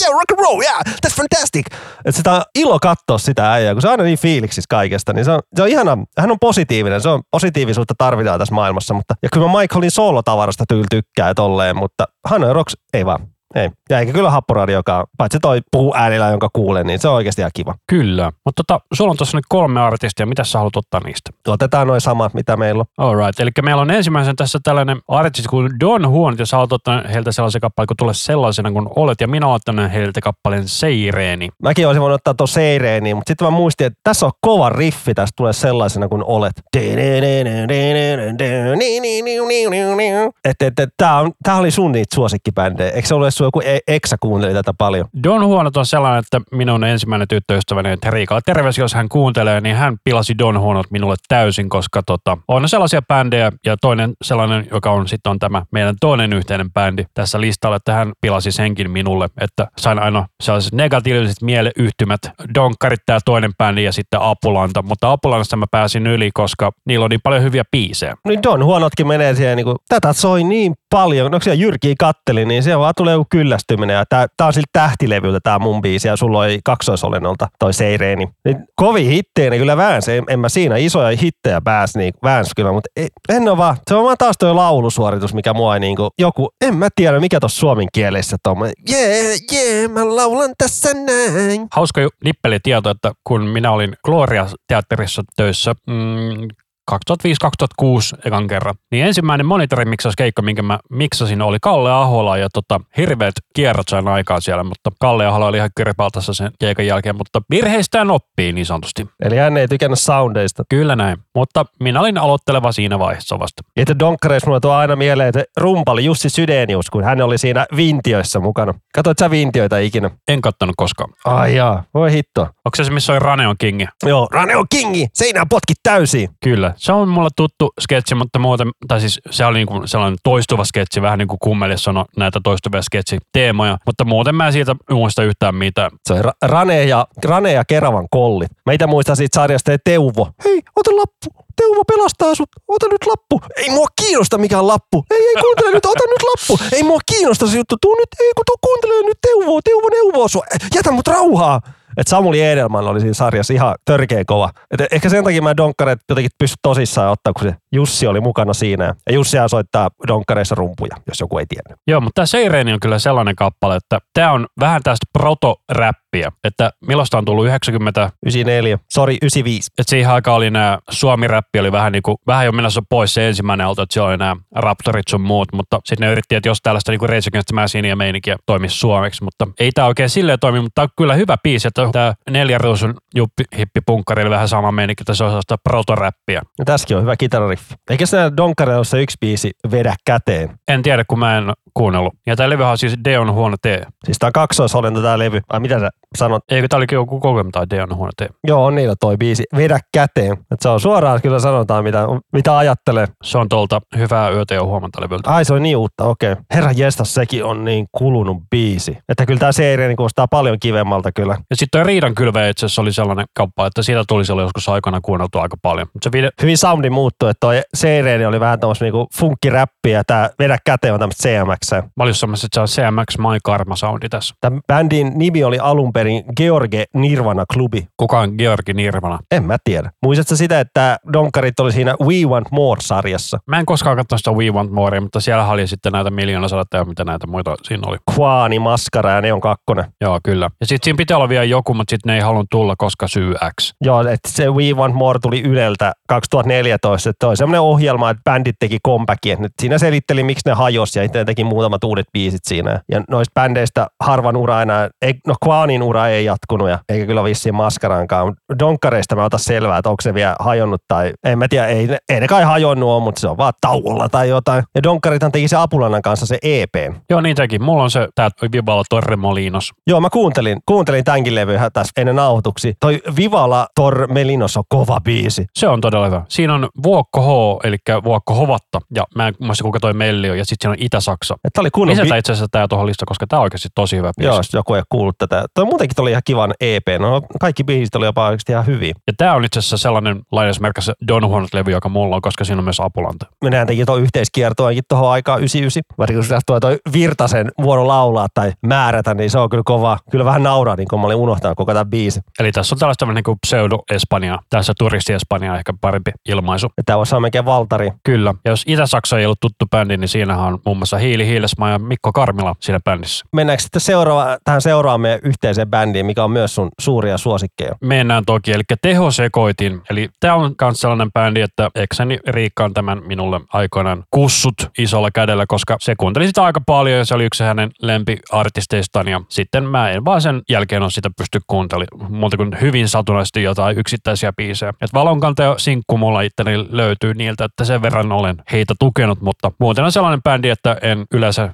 yeah, rock and roll, yeah, that's fantastic. Et sitä on ilo katsoa sitä äijää, kun se on aina niin fiiliksissä kaikesta, niin se on, se on ihana. Hän on positiivinen, se on positiivisuutta tarvitaan tässä maailmassa, mutta ja kyllä mä Michaelin soolotavarasta tyyl tykkää tolleen, mutta Hanoi Rocks ei vaan. Ei. Ja eikä kyllä happoradiokaan, paitsi toi puu äänillä, jonka kuulen, niin se on oikeasti ihan kiva. Kyllä. Mutta tota, sulla on tuossa nyt kolme artistia. Mitä sä haluat ottaa niistä? Otetaan noin samat, mitä meillä on. Alright. Eli meillä on ensimmäisen tässä tällainen artisti kuin Don Juan, jos sä haluat ottaa heiltä sellaisen kappaleen, kun tule sellaisena kuin olet. Ja minä olen ottanut heiltä kappaleen Seireeni. Mäkin olisin voinut ottaa tuon Seireeniin, mutta sitten mä muistin, että tässä on kova riffi, tästä tulee sellaisena kuin olet. Että et, et, tää, on, tää oli sun niitä suosikkibändejä. Eikö se ole sun joku e- Eksä kuunteli tätä paljon? Don Juanot on sellainen, että minun ensimmäinen tyttöystäväni, että Riikalla terveys, jos hän kuuntelee, niin hän pilasi Don Juanot minulle täysin, koska tota, on sellaisia bändejä ja toinen sellainen, joka on sitten on tämä meidän toinen yhteinen bändi tässä listalla, että hän pilasi senkin minulle, että sain aina sellaiset negatiiviset mieleyhtymät, Donkarit tämä toinen bändi ja sitten Apulanta, mutta Apulannasta mä pääsin yli, koska niillä on niin paljon hyviä biisejä. Niin Don Huonotkin menee siihen, niin kuin, tätä soi niin paljon. No siellä Jyrki katteli, niin se vaan tulee joku kyllästyminen. Ja tää, tää on siltä tähtilevyltä tää mun biisi ja sulla oli kaksoisolennolta toi Seireeni. Niin kovin hittejä ne kyllä väänsi. En, en mä siinä isoja hittejä pääsi, niin väänsi kyllä, mutta en ole vaan. Se on vaan taas toi laulusuoritus, mikä mua ei niinku, joku, en mä tiedä mikä tuossa suomen kielessä tommoinen, jee, yeah, jee, yeah, mä laulan tässä näin. Hauska nippelitieto, että kun minä olin Gloria-teatterissa töissä mm, 2005-2006 ekan kerran. Niin ensimmäinen monitorimiksaskeikka, minkä mä miksasin, oli Kalle Ahola ja tota, hirveät kierrot sain aikaa siellä, mutta Kalle Ahola oli ihan kyrpaltassa sen keikan jälkeen, mutta virheistään oppii niin sanotusti. Eli hän ei tykännyt soundeista. Kyllä näin, mutta minä olin aloitteleva siinä vaiheessa vasta. Että Donkkareissa mulle tuo aina mieleen, että rumpali Jussi Sydenius, kun hän oli siinä Vintioissa mukana. Katoit sä Vintioita ikinä? En kattonut koskaan. Ai jaa, voi hitto. Onko se se, missä on kingi? Joo, Rane on kingi, seinään potkit täysiin. Kyllä. Se on mulle tuttu sketsi, mutta muuten, tai siis se oli niin kuin sellainen toistuva sketsi, vähän niin kuin kummeli sanoi näitä toistuvia sketsiteemoja, mutta muuten mä en siitä muista yhtään mitään. Se oli Ra- Rane ja, Rane ja Keravan kolli. Meitä muistaa siitä sarjasta Teuvo. Hei, ota lappu. Teuvo pelastaa sut. Ota nyt lappu. Ei mua kiinnosta mikä on lappu. Ei, ei kuuntele nyt, ota nyt lappu. Ei mua kiinnosta se juttu. Tuu nyt, ei kun tuu kuuntele nyt Teuvoa. Teuvo neuvoo sua. Jätä mut rauhaa. Et Samuli Edelman oli siinä sarjassa ihan törkeä kova. Et ehkä sen takia mä donkkareet jotenkin pysty tosissaan ottaa, kun se Jussi oli mukana siinä. Ja Jussi soittaa donkkareissa rumpuja, jos joku ei tiedä. Joo, mutta tämä Seireeni on kyllä sellainen kappale, että tämä on vähän tästä proto-räppiä, että milloin on tullut 90, 94, sori 95. että siihen aikaan oli nämä Suomi-räppi oli vähän niin kuin, vähän jo menossa pois se ensimmäinen auto, että siellä oli nämä Raptorit sun muut, mutta sitten ne yritti, että jos tällaista niin Rage Against the Machineä meininkiä toimisi suomeksi, mutta ei tämä oikein silleen toimi, mutta tämä on kyllä hyvä biisi, että tämä neljän ruusun juppi, hippipunkkari oli vähän sama meininki, että se on sellaista proto-räppiä. Ja tässäkin on hyvä kitarariffi. Eikä se Donkkarilla ole se yksi biisi Vedä käteen. En tiedä, kun mä en kuunnellut. Ja tämä levyhän on siis Deon huono T. Siis on kaksoisolento tää levy. Ai mitä sä sanot? Eikö tämä olikin joku kokema tai Deon huono T? Joo, on niillä toi biisi. Vedä käteen. Et se on suoraan kyllä sanotaan, mitä, mitä ajattelee. Se on tuolta Hyvää yötä ja huomenta levyltä. Ai se on niin uutta, okei. Okay. Herra jestas, sekin on niin kulunut biisi. Että kyllä tää seeria niin kuulostaa paljon kivemmalta kyllä. Ja sitten toi Riidan kylvä itse asiassa oli sellainen kauppa, että siitä tuli silloin joskus aikana kuunneltu aika paljon. Mutta se video, Hyvin soundi muuttui, että toi seereeni oli vähän tämmöistä niinku funkkiräppiä ja tää Vedä käteen on tämmöistä CMX. mä olin semmoista, että se on CMX My Karma soundi tässä. Tämän bändin nimi oli alun perin George Nirvana Klubi. Kuka on Georgi Nirvana? En mä tiedä. Muistatko sitä, että Donkarit oli siinä We Want More-sarjassa? Mä en koskaan katsonut sitä We Want More, mutta siellä oli sitten näitä miljoona ja mitä näitä muita siinä oli. Quaani, Maskara ja ne on kakkonen. Joo, kyllä. Ja sitten siinä pitää olla vielä joku, mutta sitten ne ei halunnut tulla, koska syy X. Joo, että se We Want More tuli Yleltä 2014. Että oli semmoinen ohjelma, että bändit teki comebackin. Että siinä selitteli, miksi ne hajosi ja itse teki muutamat uudet biisit siinä. Ja noista bändeistä harvan ura enää, ei, no Quanin ura ei jatkunut ja eikä kyllä vissiin Maskarankaan. Donkkareista mä otan selvää, että onko se vielä hajonnut tai en mä tiedä, ei, ei ne kai hajonnut ole, mutta se on vaan tauolla tai jotain. Ja Donkkarithan teki se Apulannan kanssa se EP. Joo, niin teki. Mulla on se tää Vibala Torremolinos. Joo, mä kuuntelin, kuuntelin tämänkin levyä tässä ennen nauhoituksia. Toi Vivala Tor Melinos on kova biisi. Se on todella hyvä. Siinä on Vuokko H, eli Vuokko Hovatta, ja mä en muista kuka toi Melli on, ja sitten siinä on Itä-Saksa. Että oli kunnon Lisätään itse asiassa tää tuohon lista, koska tää on oikeasti tosi hyvä biisi. Joo, joku ei kuullut tätä. Toi on muutenkin tuli ihan kivan EP. No kaikki biisit oli jopa oikeasti ihan hyviä. Ja tämä on itse asiassa sellainen lainausmerkissä Don Juan-levy, joka mulla on, koska siinä on myös Apulanta. Me näen teki tuo yhteiskiertoakin tuohon aikaan 99. Varsinkin kun tuo toi Virtasen vuoro laulaa tai määrätä, niin se on kyllä kova. Kyllä vähän nauraa, niin kun mä olin unohtanut koko tämän biisin. Eli tässä on tällaista niin kuin pseudo-Espanja, tässä turisti-Espanja ehkä parempi ilmaisu. Ja Tämä olla melkein Valtari. Kyllä. Ja jos Itä-Saksa ei ollut tuttu bändi, niin siinähän on muun muassa Hiili Hiilesmaa ja Mikko Karmila siinä bändissä. Mennäänkö sitten seuraava, tähän seuraavaan meidän yhteiseen bändiin, mikä on myös sun suuria suosikkeja? Mennään toki, eli tehosekoitin. Eli tämä on myös sellainen bändi, että ekseni Riikka on tämän minulle aikoinaan kussut isolla kädellä, koska se kuunteli sitä aika paljon ja se oli yksi hänen lempiartisteistaan ja sitten mä en vaan sen jälkeen ole sitä pysty kuuntelemaan muuta kuin hyvin satunnaisesti jotain yksittäisiä biisejä. Et Valonkantaja sinkku mulla itteni löytyy niiltä, että sen verran olen heitä tukenut, mutta muuten on sellainen bändi, että en yleensä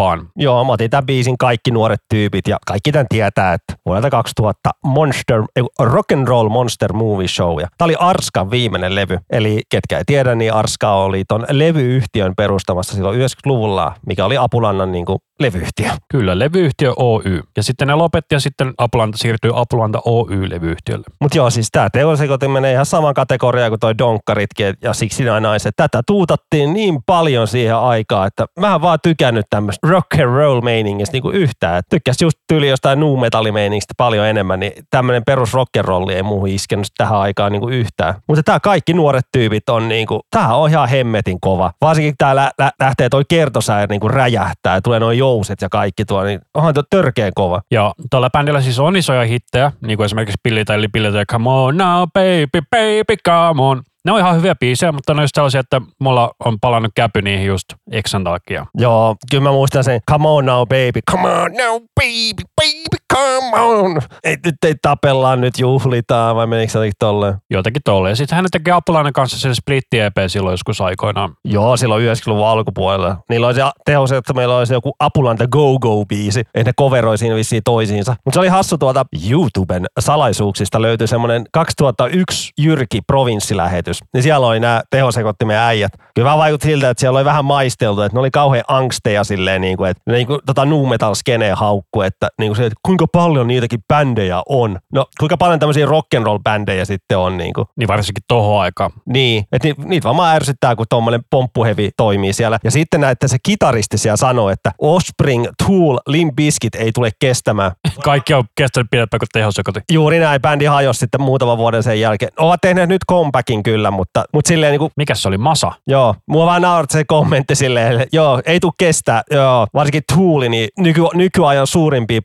skippaan. Joo, mä otin tämän biisin kaikki nuoret tyypit ja kaikki tämän tietää, että vuodelta 2000 Monster, Rock and Roll Monster Movie Show. Ja tämä oli Arskan viimeinen levy. Eli ketkä ei tiedä, niin Arska oli ton levyyhtiön perustamassa silloin 90-luvulla, mikä oli Apulannan niin kuin, levyyhtiö. Kyllä, levyyhtiö Oy. Ja sitten ne lopetti ja sitten Apulanta siirtyi Apulanta Oy-levyyhtiölle. Mutta joo, siis tämä teosekoitin menee ihan saman kategoriaan kuin toi Donkkaritkin ja siksi nämä naiset. Tätä tuutattiin niin paljon siihen aikaan, että mä en vaan tykännyt tämmöistä rock and roll meiningistä niinku yhtään. Et Tykkäs just tyyli jostain nu metallimeiningistä paljon enemmän, niin tämmöinen perus rock and rolli ei muuhun iskenyt tähän aikaan niinku yhtään. Mutta tämä kaikki nuoret tyypit on niinku, tää on ihan hemmetin kova. Varsinkin tää lä- lä- lähtee toi kertosäär niinku räjähtää ja tulee noin jouset ja kaikki tuo, niin onhan tuo törkeen kova. Ja tuolla bändillä siis on isoja hittejä, niin kuin esimerkiksi Billy tai Billy tai Come on now baby, baby, come on. Ne on ihan hyviä biisejä, mutta ne on just sellaisia, että mulla on palannut käpy niihin just Exan takia. Joo, kyllä mä muistan sen Come on now baby, come on now baby, baby, come on. Ei, nyt ei tapellaan, nyt juhlitaan, vai menikö se jotenkin tolleen? Jotenkin tolle. Ja sitten hän teki Apulainen kanssa sen splitti EP silloin joskus aikoinaan. Joo, silloin 90-luvun alkupuolella. Niillä oli se teos, että meillä oli se joku Apulanta Go-Go-biisi, että ne coveroi siinä vissiin toisiinsa. Mutta se oli hassu tuolta YouTuben salaisuuksista löytyi semmoinen 2001 Jyrki provinssilähetys. Niin siellä oli nämä tehosekottimen äijät. Kyllä vaikutti siltä, että siellä oli vähän maisteltu, että ne oli kauhean angsteja silleen, niin kuin, että ne niin kuin, tota nu metal skeneen haukku, että, niin kuin se, että kuinka paljon niitäkin bändejä on. No kuinka paljon tämmöisiä rock'n'roll bändejä sitten on niin kuin. Niin varsinkin tohon aikaan. Niin, että ni, niitä vaan ärsyttää, kun tuommoinen pomppuhevi toimii siellä. Ja sitten näette se kitaristi siellä sanoo, että Offspring, Tool, Limp Bizkit ei tule kestämään. Kaikki on kestänyt pidempään kuin tehosekoti. Juuri näin, bändi hajosi sitten muutaman vuoden sen jälkeen. Ovat tehneet nyt comebackin kyllä, mutta, mutta silleen niin kuin, Mikäs se oli? Masa? joo, mua vaan naurat se kommentti silleen, että joo, ei tule kestää, joo, varsinkin Tool, niin nyky, nykyajan suurimpia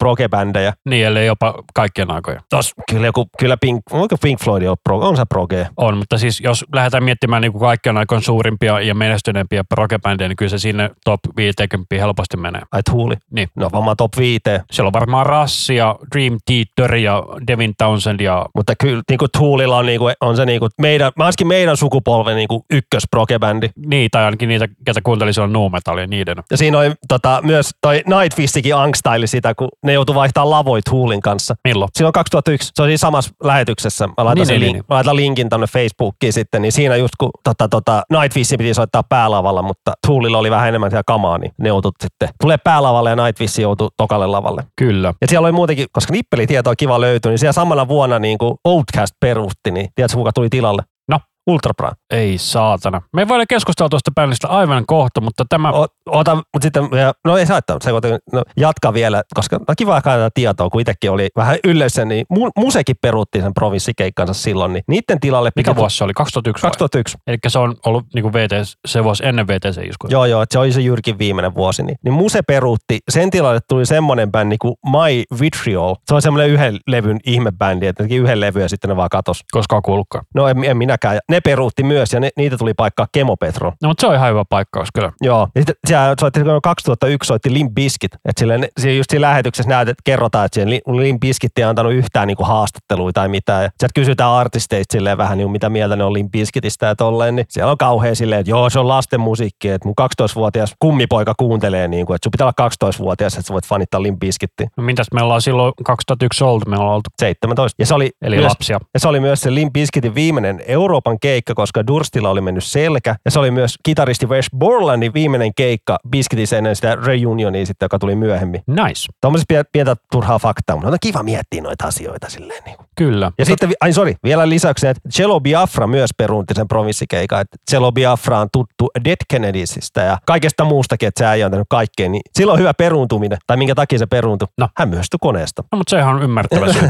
proge-bändejä. Niin, ellei jopa kaikkien aikojen. Tos, kyllä, joku, kyllä Pink, onko Pink Floyd on, pro, on se proge? On, mutta siis jos lähdetään miettimään niin kuin kaikkien aikojen suurimpia ja menestyneempiä rockebändejä, niin kyllä se sinne top 50 helposti menee. Ai Tooli? Niin. No varmaan top 5. Siellä on varmaan Rassi ja Dream Theater ja Devin Townsend ja Mutta kyllä niin kuin Toolilla on, niin kuin, on se niin kuin meidän, varsinkin meidän sukupolven niin kuin ykkösproge-bändi. niin, tai ainakin niitä, ketä kuunteli silloin nu metallia, niiden. Ja siinä oli tota, myös toi Nightwistikin angstaili sitä, kun ne joutui vaihtaa lavoi Toolin kanssa. Milloin? Silloin 2001, se oli siinä samassa lähetyksessä. Mä laitan, Niin, niin, niin, link, niin. mä laitan linkin tonne Facebookiin sitten, niin siinä just kun tota, tota, Nightwishin piti soittaa päälavalla, mutta Toolilla oli vähän enemmän siellä kamaa, niin ne joutui sitten tulee päälavalle ja Nightwish joutui tokalle lavalle. Kyllä. Ja siellä oli muutenkin, koska nippelitietoa kiva löytyi, niin siellä samana vuonna niin kuin Outcast perusti, niin tiedätkö kuka tuli tilalle? No. Ultrabra. Ei saatana. Me ei voida keskustella tuosta bändistä aivan kohta, mutta tämä... O, ota, mutta sitten, no ei saattaa, se no, jatka vielä, koska on kiva katsoa tietoa, kun itsekin oli vähän yleensä, niin mu, Musekin peruutti sen provinssikeikkansa silloin, niin niiden tilalle Mikä piti- vuosi se oli? 2001 vai? 2001. Eli se on ollut niin VTS, se vuosi ennen VTC-iskua. Joo, joo, että se oli se Jyrkin viimeinen vuosi. Niin, niin Muse peruutti, sen tilalle tuli semmoinen bändi kuin My Vitriol. Se on semmoinen yhden levyn ihmebändi, että yhden levyn ja sitten ne vaan katos. Koskaan kuullutkaan. No en, en minäkään. Ne peruutti myös ja ne, niitä tuli paikkaa Kemopetro. No, mutta se on ihan hyvä paikkaus kyllä. Joo. Ja sitten siellä soitti, kun 2001 soitti Limp Bizkit. Että silleen, just siinä lähetyksessä näytet, kerrotaan, että Limp Bizkit ei antanut yhtään niinku haastattelua tai mitään. Ja sieltä kysytään artisteista silleen vähän, niin mitä mieltä ne on Limp Bizkitistä ja tolleen. Niin siellä on kauhean silleen, että joo, se on lasten musiikki. Että mun 12-vuotias kummipoika kuuntelee, niin kuin, että sun pitää olla 12-vuotias, että sä voit fanittaa Limp Bizkittiä. No, mitäs me ollaan silloin 2001 oltu? Me ollaan oltu 17. Ja se oli eli myös, lapsia. ja se oli myös se Limp Bizkitin viimeinen Euroopan keikka, koska Durstilla oli mennyt selkä. Ja se oli myös kitaristi Wes Borlandin viimeinen keikka Biskitissä ennen sitä reunionia sitten, joka tuli myöhemmin. Nice. Tuommoisessa pie- pientä turhaa faktaa, mutta on kiva miettiä noita asioita silleen. Niin kuin. Kyllä. Ja sitten, ai sorry, vielä lisäksi, että Cello Biafra myös peruunti sen provinssikeikan. Että Cello Biafra on tuttu Dead Kennedysistä ja kaikesta muustakin, että se äijä on tehnyt kaikkea. Niin silloin hyvä peruuntuminen, tai minkä takia se peruuntui. No. Hän myöstyi koneesta. No, mutta sehän on ymmärrettävä syy.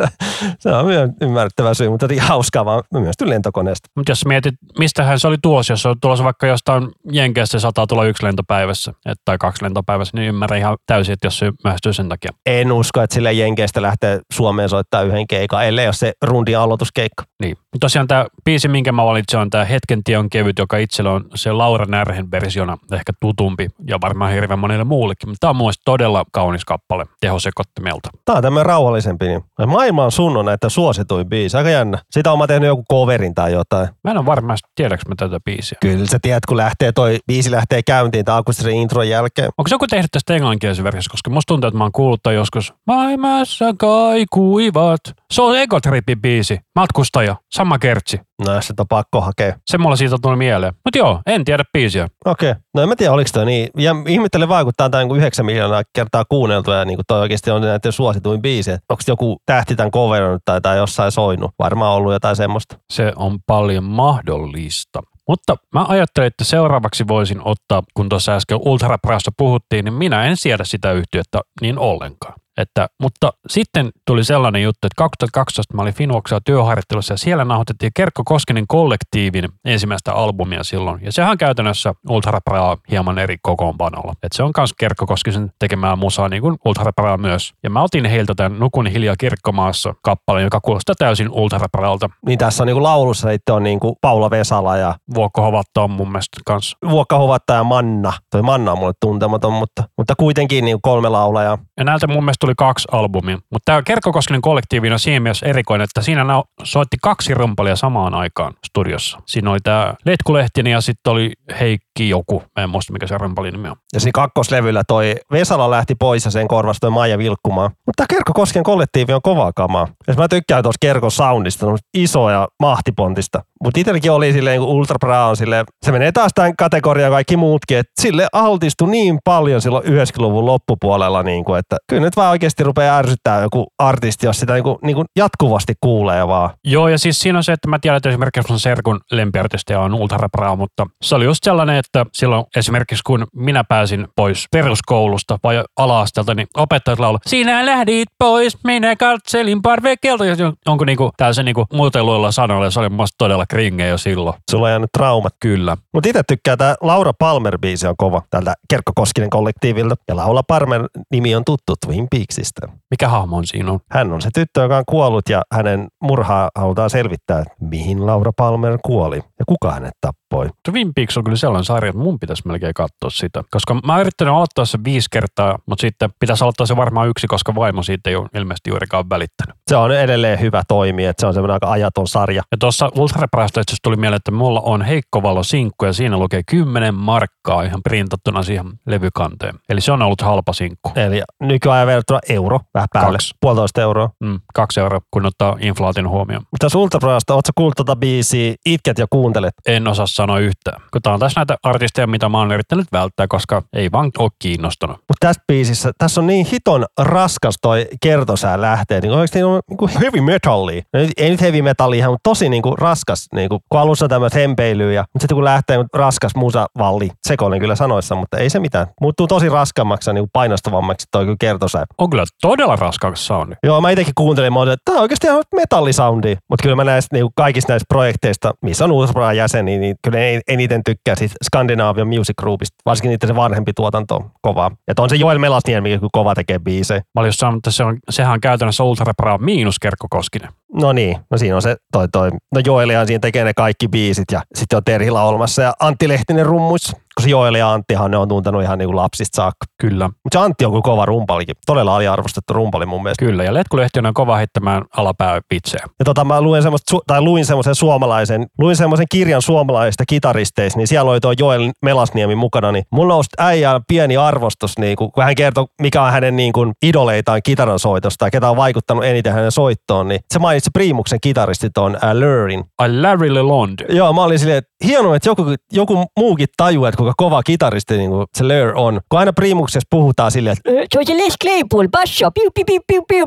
se on myös ymmärrettävä syy, mutta hauskaa vaan myösty lentokoneesta. Mutta jos mietit, mistähän se oli tuossa, jos on tulossa vaikka jostain Jenkeistä, se saattaa tulla yksi lentopäivässä et, tai kaksi lentopäivässä, niin ymmärrän ihan täysin, että jos se myöhästyy sen takia. En usko, että sille Jenkeistä lähtee Suomeen soittaa yhden keikan, ellei ole se rundin aloituskeikka. Niin. Mut Tosiaan tämä biisi, minkä mä valitsin, on tämä Hetken tie on kevyt, joka itsellä on se Laura Närhen versiona ehkä tutumpi ja varmaan hirveän monelle muullekin. Mutta tämä on mun todella kaunis kappale tehosekottimelta. Tää on tämmöinen rauhallisempi. Niin. Maailma on sun on näitä suosituin biisi. Aika jännä. Sitä on mä tehnyt joku coverin tai jotain. Mä en ole varma, tiedäks mä tätä biisiä. Kyllä sä tiedät, kun lähtee toi biisi lähtee käyntiin tai akustisen intron jälkeen. Onko se joku tehnyt tästä englanninkielisen versiossa, koska musta tuntuu, että mä oon kuullut tämän joskus. Maailmassa kaikuivat. Se on Egotripin biisi. Matkustaja. Sama kertsi. No et on pakko hakea. Se mulla siitä tuli mieleen. Mutta joo, en tiedä biisiä. Okei. Okay. No en mä tiedä, oliko toi niin. Ja ihmettelen tää niinku 9 miljoonaa kertaa kuunneltu ja niinku toi oikeasti on näiden suosituin biisi. Onko joku tähti tämän coverannut tai, tai jossain soinut? Varmaan ollut jotain semmoista. Se on paljon mahdollista. Mutta mä ajattelin, että seuraavaksi voisin ottaa, kun tuossa äsken Ultraprasta puhuttiin, niin minä en siedä sitä yhtiötä niin ollenkaan. Että, mutta sitten tuli sellainen juttu, että 2012 mä olin Finvoxilla työharjoittelussa ja siellä nauhoitettiin Kerkko Koskinen kollektiivin ensimmäistä albumia silloin. Ja sehän on käytännössä Ultra Braa hieman eri kokoonpanolla. Että se on myös Kerkko Koskisen tekemää musaa niin kuin Ultra Braa myös. Ja mä otin heiltä tämän Nukun hiljaa kirkkomaassa kappaleen, joka kuulostaa täysin Ultra Braalta. Niin tässä on niinku laulussa sitten on niinku Paula Vesala ja Vuokko Hovatta on mun mielestä kanssa. Vuokka Hovatta ja Manna. Toi Manna on mulle tuntematon, mutta, mutta kuitenkin niinku kolme laulajaa. Ja näiltä mun mielestä tuli kaksi albumia. Mutta tämä Kerkkokoskinen kollektiivi on siinä mielessä erikoinen, että siinä nau- soitti kaksi rumpalia samaan aikaan studiossa. Siinä oli tämä Letku Lehtinen ja sitten oli Heikki joku. Mä en muista mikä se rumpalin nimi on. Ja siinä kakkoslevyllä toi Vesala lähti pois ja sen korvasi toi Maija Vilkkumaan. Mutta Kerkko Kosken kollektiivi on kovaa kamaa. Ja mä tykkään tuosta Kerkon soundista, isoa ja mahtipontista. Mutta itselläkin oli silleen, kun Ultra Brown, sille, se menee taas tämän kategoriaan kaikki muutkin, että sille altistui niin paljon silloin 90-luvun loppupuolella, niin kuin, että kyllä nyt vaan oikeasti rupeaa ärsyttää joku artisti, jos sitä niin kuin, niin kuin jatkuvasti kuulee vaan. Joo, ja siis siinä on se, että mä tiedän, että esimerkiksi mun Serkun lempiartisteja on Ultra Bra, mutta se oli just sellainen, että silloin esimerkiksi kun minä pääsin pois peruskoulusta vai ala-asteelta, niin opettajat laulu, sinä lähdit pois, minä katselin parvekelta, onko niinku täysin niinku muuteluilla sanoilla, se oli mun todella kringe jo silloin. Sulla on jäänyt traumat. Kyllä. Mutta itse tykkää tämä Laura Palmer-biisi on kova tältä Kerkko Koskinen kollektiivilta. Ja Laura Palmer nimi on tuttu Twin Peaksista. Mikä hahmo on siinä on? Hän on se tyttö, joka on kuollut ja hänen murhaa halutaan selvittää, että mihin Laura Palmer kuoli ja kuka hänet tappoi. Twin Peaks on kyllä sellainen sarja, että mun pitäisi melkein katsoa sitä. Koska mä oon yrittänyt aloittaa se viisi kertaa, mutta sitten pitäisi aloittaa se varmaan yksi, koska vaimo siitä ei ole ilmeisesti juurikaan välittänyt. Se on edelleen hyvä toimi, että se on semmoinen aika ajaton sarja. Ja tuossa Ultrapäästä itse tuli mieleen, että mulla on Heikko Valo sinkku ja siinä lukee 10 markkaa ihan printattuna siihen levykanteen. Eli se on ollut halpa sinkku. Eli nykyajan verrattuna euro, vähän päälle, Kaksi. puolitoista euroa. Mm, kaksi euroa, kun ottaa inflaation huomioon. Mutta tässä Ultraprosta, ootko kuullut tota biisiä, itket ja kuuntelet? En osaa sanoa yhtään. Kun tää on tässä näitä artisteja, mitä mä oon yrittänyt välttää, koska ei vaan ole kiinnostanut. Mutta tässä biisissä, tässä on niin hiton raskas toi kertosää lähtee. Niin oikeasti on niin kuin heavy metallia. Nyt- ei nyt heavy metallia ihan, mutta tosi niin kuin raskas. Niin kuin, kun alussa tämmöistä hempeilyä ja mutta sitten kun lähtee raskas musavalli, sekoilen kyllä sanoissa, mutta ei se mitään. Muuttuu tosi raskammaksi ja niin painostavammaksi toi kyllä kertosää. On kyllä todella raskas soundi. Joo, mä itsekin kuuntelin, mä olin, että tämä on oikeasti ihan metallisoundi. Mutta kyllä mä näistä niin kaikista näistä projekteista, missä on Ultrabraa jäseniä, niin kyllä en- eniten tykkää siitä Scandinavian Music Groupista. Varsinkin niiden se vanhempi tuotanto on kovaa. Ja on se Joel Melasniemi, mikä kova tekee biisejä. Mä olin just sanonut, että se on, sehän on käytännössä Ultra Bra miinus Kerkko Koskinen. No niin, no siinä on se toi toi. No Joelihan siinä tekee ne kaikki biisit ja sitten on Terhi laulmassa ja Antti Lehtinen rummuissa. Koska Joel ja Anttihan ne on tuntenut ihan niin kuin lapsista saakka. Kyllä, Mutta se Antti on kyllä kova rumpalikin. Todella aliarvostettu rumpali mun mielestä. kyllä. Ja Letkulehti on kova heittämään alapäävitsejä. Ja tota, mä luin semmoista, tai luin semmoisen suomalaisen, luin semmoisen kirjan suomalaisista kitaristeista, niin siellä oli tuo Joel Melasniemi mukana, niin mulla nousi äijään pieni arvostus, niin kun hän kertoi, mikä on hänen niin kuin idoleitaan kitaran soitosta ja ketä on vaikuttanut eniten hänen soittoon, niin se mainitsi Priimuksen kitaristit on äh, Lurin. Larry LeLond. Joo, mä olin silleen, että hienoa, että joku, joku muukin tajuaa, että kuinka kova kitaristi niin kuin se Lur on. Kun aina Priimuksessa puhutaan silleen, että Se on se Les Claypool, basso, piu piu piu piu piu.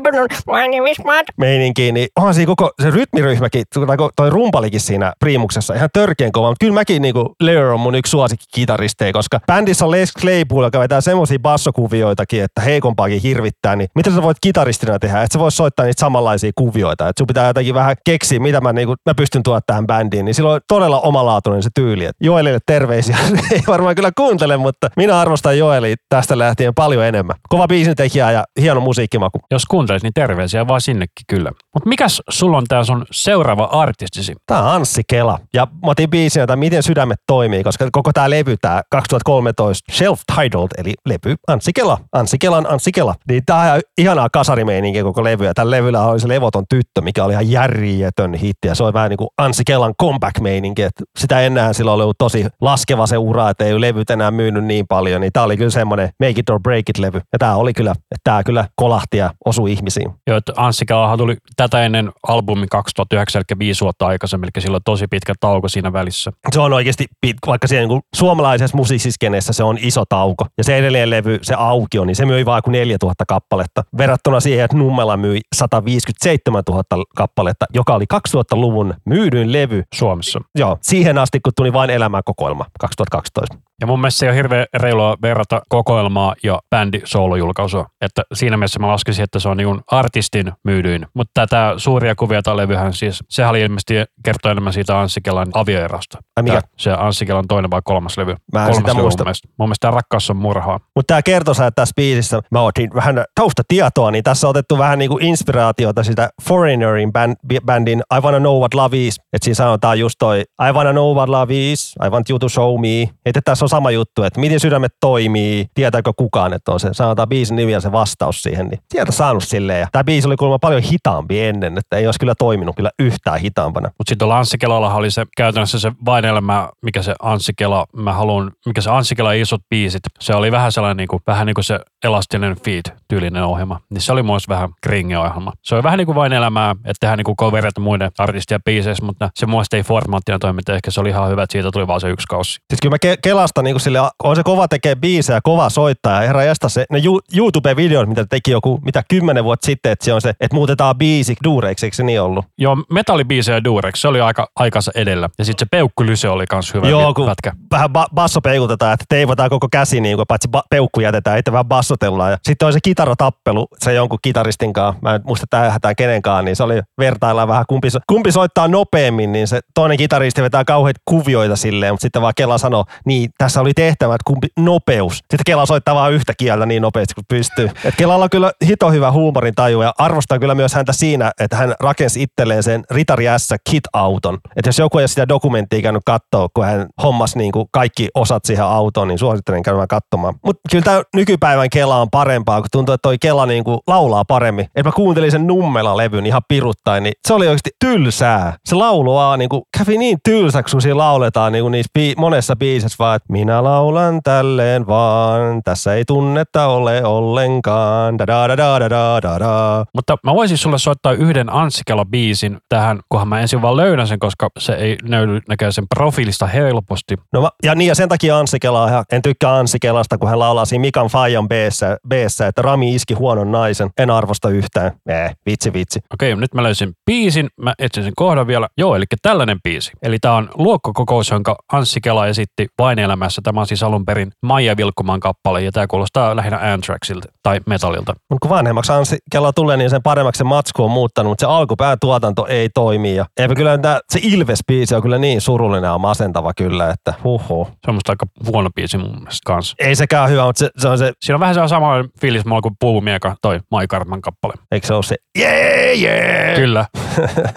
Meininkiin, niin onhan siinä koko se rytmiryhmäkin, tai toi rumpalikin siinä priimuksessa ihan törkeän kova, mutta kyllä mäkin niinku Leur on mun yksi suosikki kitaristeja, koska bändissä on Les Claypool, joka vetää semmoisia bassokuvioitakin, että heikompaakin hirvittää, niin mitä sä voit kitaristina tehdä, että sä vois soittaa niitä samanlaisia kuvioita, että sun pitää jotenkin vähän keksiä, mitä mä, niinku, mä pystyn tuoda tähän bändiin, niin silloin on todella omalaatuinen se tyyli. Et Joelille terveisiä, ei varmaan kyllä kuuntele, mutta minä arvostan Joelia tästä lähtien paljon enemmän. Kova biisintekijä ja hieno musiikkimaku. Jos kuuntelit, niin terveisiä vaan sinnekin kyllä. Mutta mikäs sulla on tää sun seuraava artistisi? Tämä on Anssi Kela. Ja mä otin biisinä, että miten sydämet toimii, koska koko tämä levy, tämä 2013 Self-Titled, eli levy Anssi Kela, Anssi Kelan Anssi Kela. Niin tämä on ihan ihanaa kasarimeininkiä koko levy. Ja tällä levyllä oli se levoton tyttö, mikä oli ihan järjetön hitti. Ja se oli vähän niin kuin Anssi Kelan comeback-meininki. Että sitä ennen silloin oli ollut tosi laskeva se ura, että ei ole levyt enää myynyt niin paljon. Niin tämä oli kyllä semmoinen make it or break it levy. Ja tämä oli kyllä, että tämä kyllä kolahti ja osui ihmisiin. Joo, että Anssi Kelahan tuli tätä ennen albumin 2009, eli viisi vuotta aikaisemmin, eli silloin tosi pitkä tauko siinä välissä. se on oikeasti, pit- vaikka siellä niin suomalaisessa musiikkiskenessä se on iso tauko. Ja se edellinen levy, se aukio, niin se myi vain kuin 4000 kappaletta. Verrattuna siihen, että Nummela myi 157 000 kappaletta, joka oli 2000-luvun myydyin levy. Suomessa. Joo, siihen asti, kun tuli vain elämäkokoelma 2012. side. Ja mun mielestä se ei ole hirveän reilua verrata kokoelmaa ja bändi soolojulkaisua. Että siinä mielessä mä laskisin, että se on niin artistin myydyin. Mutta tätä suuria kuvia tämä levyhän siis, sehän oli ilmeisesti kertoo enemmän siitä Anssi Kelan avioerosta. Ai mikä? Tää- Se Anssi Kelan toinen vai kolmas levy. Mä en kolmas sitä levy muista. Mun mielestä, mun mielestä tämä rakkaus on murhaa. Mutta tämä kertoo että tässä biisissä, mä otin vähän taustatietoa, niin tässä on otettu vähän niinku inspiraatiota sitä Foreignerin band, bändin I Wanna Know What Love Is. Että siinä sanotaan just toi I Wanna Know What Love Is, I Want You To Show Me. Että tässä on sama juttu, että miten sydämet toimii, tietääkö kukaan, että on se, sanotaan biisin nimi ja se vastaus siihen. Niin sieltä saanut silleen. Ja tämä biisi oli kuulemma paljon hitaampi ennen, että ei olisi kyllä toiminut kyllä yhtään hitaampana. Mutta sitten tuolla Anssi Kelalla oli se käytännössä se vain elämä, mikä se Anssi Kela, mä haluan, mikä se Anssi Kela isot biisit. Se oli vähän sellainen niin kuin, vähän niin kuin se elastinen feed-tyylinen ohjelma. Niin se oli myös vähän kringe-ohjelma. Se oli vähän niin kuin vain elämää, että tehdään niin kuin coverit muiden artistien biiseissä, mutta se muista ei formaattina toiminta. Ehkä se oli ihan hyvä, että siitä tuli vaan se yksi kausi. Siis kyllä mä ke- Kelasta niin sille, on se kova tekee biisejä, kova soittaa. Ja herra jästä se, ne Ju- YouTube-videot, mitä teki joku, mitä kymmenen vuotta sitten, että se on se, että muutetaan biisi duureiksi, eikö se niin ollut? Joo, metallibiisejä Durex, se oli aika aikansa edellä. Ja sitten se peukkulyse oli kans hyvä Joo, kun pätkä. vähän ba- basso peikutetaan, että teivotaan koko käsi, niin kuin, paitsi ba- peukku jätetään, että vähän bassotellaan. Ja sitten on se kitaratappelu, se jonkun kitaristin kanssa, mä en muista tähän kenenkaan, niin se oli vertaillaan vähän, kumpi, so- kumpi soittaa nopeammin, niin se toinen kitaristi vetää kauheita kuvioita silleen, mutta sitten vaan Kela sanoo, niin tässä oli tehtävä, että kumpi nopeus. Sitten Kela soittaa vaan yhtä kieltä niin nopeasti kuin pystyy. Et Kelalla on kyllä hito hyvä huumorin taju ja arvostan kyllä myös häntä siinä, että hän rakensi itselleen sen Ritari S kit-auton. Että jos joku ei sitä dokumenttia käynyt katsoa, kun hän hommasi niin kuin kaikki osat siihen autoon, niin suosittelen käymään katsomaan. Mutta kyllä tämä nykypäivän Kela on parempaa, kun tuntuu, että toi Kela niin kuin laulaa paremmin. Et mä kuuntelin sen Nummela-levyn ihan piruttain, niin se oli oikeasti tylsää. Se laulu vaan niin kuin kävi niin tylsäksi, kun siinä lauletaan niin kuin niissä bi- monessa biisissä vaan, että minä laulan tälleen vaan, tässä ei tunnetta ole ollenkaan, da da da da da da da da. Mutta mä voisin sulle soittaa yhden Anssi Kela-biisin tähän, kunhan mä ensin vaan löydän sen, koska se ei löydy näkee sen profiilista helposti. No mä, ja niin, ja sen takia Anssi Kela, en tykkää Anssi Kelasta, kun hän laulaa siinä Mikan Fajan beessä, beessä, että Rami iski huonon naisen, en arvosta yhtään. Eh, vitsi vitsi. Okei, nyt mä löysin biisin, mä etsin sen kohdan vielä. Joo, eli tällainen biisi. Eli tää on luokkokokous, jonka Anssi Kela esitti vain elämässä. Tämä on siis alun perin Maija Vilkkumaan kappale, ja tämä kuulostaa lähinnä Anthraxilta tai Metallilta. Mutta kun vanhemmaksi Anssi Kela tulee, niin sen paremmaksi se matsku on muuttanut, mutta se alkupään tuotanto ei toimi. Ja eipä kyllä tää, se Ilves-biisi on kyllä niin surullinen ja masentava kyllä, että huhu. Se on musta aika huono biisi mun mielestä kanssa. Ei sekään hyvä, mutta se, se on se, Siinä on vähän se sama fiilis mulla kuin Puumieka, toi Mai Kartman kappale. eikö se ole se, jee, jee. Kyllä.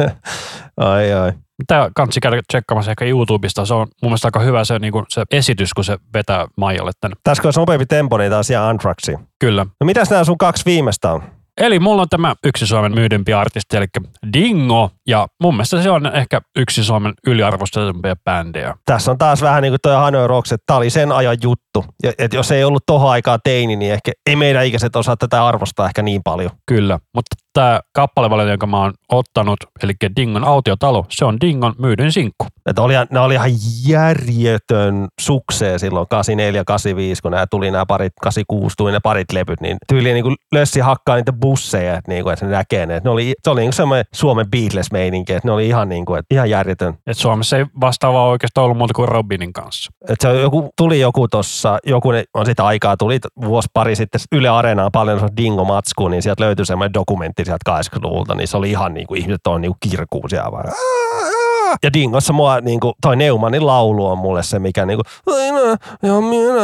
ai ai. Tämä kansi käydä tsekkaamassa ehkä YouTubesta. Se on mun mielestä aika hyvä se, niin kuin se esitys, kun se vetää Maijalle tänne. Tässä olisi nopeampi tempo, niin taas ihan Anthraxia. Kyllä. No mitäs nämä sun kaksi viimeistä on? Eli mulla on tämä yksi Suomen myydympi artisti, eli Dingo. Ja mun mielestä se on ehkä yksi Suomen yliarvostetumpia bändejä. Tässä on taas vähän niin kuin toi Hanoi Rocks, että tämä oli sen ajan juttu. Ja, et jos ei ollut tohon aikaa teini, niin ehkä ei meidän ikäiset osaa tätä arvostaa ehkä niin paljon. Kyllä, mutta tämä kappalevalinta, jonka mä oon ottanut, eli Dingon autiotalo, se on Dingon myydyn sinkku. Että oli, ne oli ihan järjetön suksee silloin 84, 85, kun nämä tuli nämä parit, 86 tuli ne parit lepyt, niin tyyliin niin kuin lössi hakkaa niitä busseja, että, niin kuin, että se näkee ne. Että ne oli, se oli niin kuin semmoinen Suomen Beatles-meininki, että ne oli ihan, niin kuin, että ihan järjetön. Et Suomessa ei vastaavaa oikeastaan ollut muuta kuin Robinin kanssa. Että se joku, tuli joku tuossa, joku ne, on sitä aikaa, tuli vuosi pari sitten Yle Areenaan paljon se Dingo Matsku, niin sieltä löytyi semmoinen dokumentti sieltä 80-luvulta, niin se oli ihan niin kuin ihmiset on niin kuin kirkuu siellä vaan. Ja Dingossa mua niin kuin, toi Neumannin laulu on mulle se, mikä niin kuin, ja minä,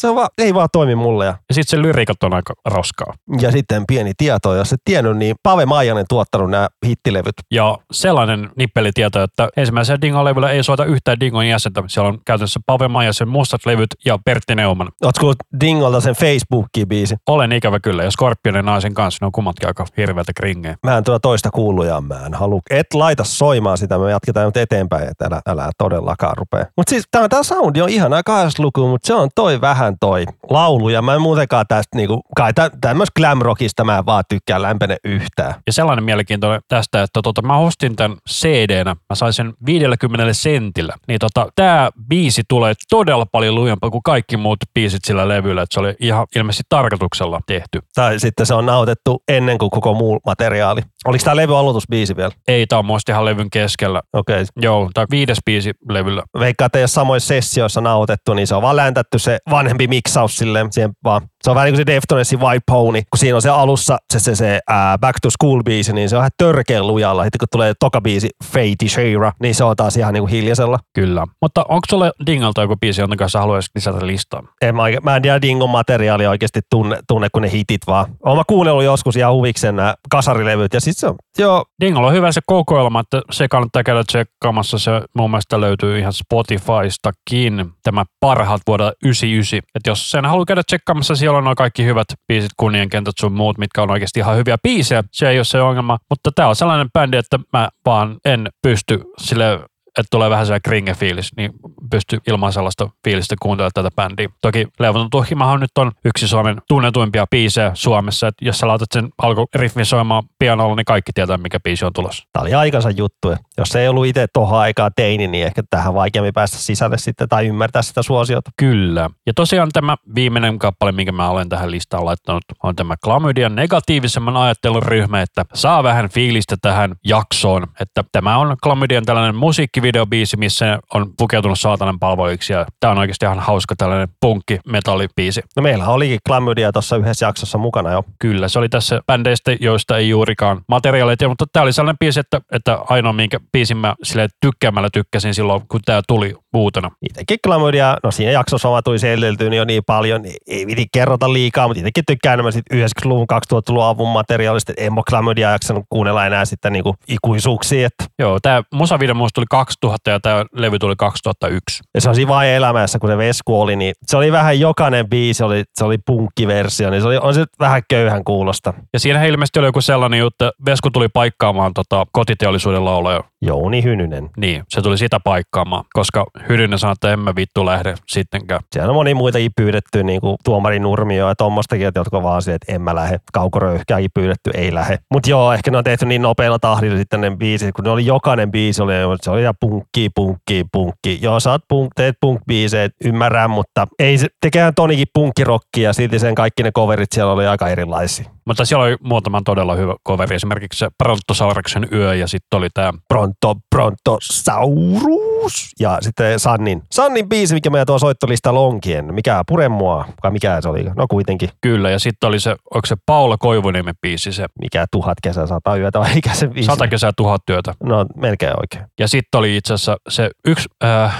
se vaan, ei vaan toimi mulle. Ja, Ja sitten se lyriikat on aika roskaa. ja sitten pieni tieto, jos et tiennyt, niin Pave Maijanen tuottanut nämä hittilevyt. Ja sellainen nippelitieto, että ensimmäisellä Dingon levyllä ei soita yhtään Dingon jäsentä. Siellä on käytännössä Pave Maijasen mustat levyt ja Pertti Neumann. Ootko Dingolta sen Facebookin biisi? Olen ikävä kyllä, ja Scorpionin naisen kanssa, ne on kummatkin aika hirveältä kringejä. Mä en tuota toista kuullut ja mä en halua. Et laita soimaan sitä, me jatketaan nyt eteenpäin, että älä, älä todellakaan rupea. Mutta siis tää, tää soundi on ihan aika luku, mutta se on toi vähän toi laulu ja mä en muutenkaan tästä niinku, kai tä, tämmöistä glam rockista mä en vaan tykkää lämpene yhtään. Ja sellainen mielenkiintoinen tästä, että tota, mä ostin tämän CD-nä, mä sain sen 50 sentillä. Niin tota, tää biisi tulee todella paljon lujempaa kuin kaikki muut biisit sillä levyllä, että se oli ihan ilmeisesti tarkoituksella tehty. Tai sitten se on nautettu ennen kuin koko muu materiaali. Oliko tää levy aloitusbiisi vielä? Ei, tää on muista ihan levyn keskellä. Okei. Okay. Joo, on viides biisi levyllä. Veikkaa, että ole samoissa sessioissa nautettu, niin se on vaan läntätty se vanhempi miksaus silleen, siihen vaan. Se on vähän niin kuin se Deftonesin White Pony, kun siinä on se alussa se, se, se uh, Back to School biisi, niin se on ihan törkeän lujalla. Sitten kun tulee toka biisi Fate Shara, niin se on taas ihan niin kuin hiljaisella. Kyllä. Mutta onko sulle Dingolta joku biisi, jonka kanssa haluaisit lisätä listaan? En mä, mä en tiedä Dingon materiaalia oikeasti tunne, tunne kun ne hitit vaan. Oon mä kuunnellut joskus ihan huviksen nämä kasarilevyt ja sit se on, joo, Dingolla on hyvä se kokoelma, että se kannattaa käydä tsekkaamassa. Se mun mielestä löytyy ihan Spotifystakin, tämä parhaat vuodelta 99. Että jos sen haluaa käydä tsekkaamassa, siellä on nuo kaikki hyvät biisit, kunniankentät sun muut, mitkä on oikeasti ihan hyviä biisejä. Se ei ole se ongelma, mutta tämä on sellainen bändi, että mä vaan en pysty sille että tulee vähän sellainen kringe-fiilis, niin pystyy ilman sellaista fiilistä kuuntelemaan tätä bändiä. Toki Levoton Tuhkimahan nyt on yksi Suomen tunnetuimpia biisejä Suomessa, että jos sä laitat sen alkuriffin soimaan pianolla, niin kaikki tietää, mikä biisi on tulossa. tää oli aikansa juttu. Jos ei ollut itse tohon aikaa teini, niin ehkä tähän vaikeammin päästä sisälle sitten tai ymmärtää sitä suosiota. Kyllä. Ja tosiaan tämä viimeinen kappale, minkä mä olen tähän listaan laittanut, on tämä Klamydian negatiivisemman ajattelun ryhmä, että saa vähän fiilistä tähän jaksoon. Että tämä on Klamydian tällainen musiikkivideobiisi, missä on pukeutunut saatanan palveluiksi. Ja tämä on oikeasti ihan hauska tällainen punkki-metallibiisi. No meillä olikin klamydia tuossa yhdessä jaksossa mukana jo. Kyllä, se oli tässä bändeistä, joista ei juurikaan materiaaleja, mutta tämä oli sellainen biisi, että, että ainoa minkä biisin mä sille tykkäämällä tykkäsin silloin, kun tämä tuli uutena. Itsekin klamydia, no siinä jaksossa oma tuli seliteltyä niin jo niin paljon, niin ei viti kerrota liikaa, mutta itsekin tykkään enemmän sit 90-luvun, 2000-luvun avun materiaalista, että en mä klamydia jaksanut kuunnella enää sitten niinku ikuisuuksia, että Joo, tämä musavideo muista tuli 2000 ja tämä levy tuli 2001. ja se on siinä elämässä, kun se Vesku oli, niin se oli vähän jokainen biisi, oli, se oli punkkiversio, niin se oli, on se vähän köyhän kuulosta. Ja siinä ilmeisesti oli joku sellainen juttu, että Vesku tuli paikkaamaan tota kotiteollisuuden laulaja. Jouni Hynynen. Niin, se tuli sitä paikkaamaan, koska Hydynen sanoi, että en mä vittu lähde sittenkään. Siellä on moni muitakin pyydetty, niin kuin tuomari Nurmio ja tuommoistakin, että jotka vaan silleen, että en mä lähde. Kaukoröyhkääkin pyydetty, ei lähde. Mutta joo, ehkä ne on tehty niin nopealla tahdilla sitten ne biisit, kun ne oli jokainen biisi, oli, se oli ihan punkki, punkki, punkki. Joo, sä oot punk, teet punk-biisejä, ymmärrän, mutta ei se, tekee Tonikin punkkirokkia ja silti sen kaikki ne coverit siellä oli aika erilaisia. Mutta siellä oli muutama todella hyvä coveri, esimerkiksi se Brontosauruksen yö ja sitten oli tämä Pronto, Pronto, Saurus. Ja sitten Sannin. Sannin biisi, mikä meidän tuo soittolista lonkien. Mikä, pure mua, vai mikä se oli? No kuitenkin, kyllä ja sitten oli se, onko se Paula Koivuniemen biisi, se mikä tuhat kesää, sata yötä, vai mikä se biisi? Sata kesää tuhat työtä. No melkein oikein. Ja sitten oli itse asiassa se yksi äh,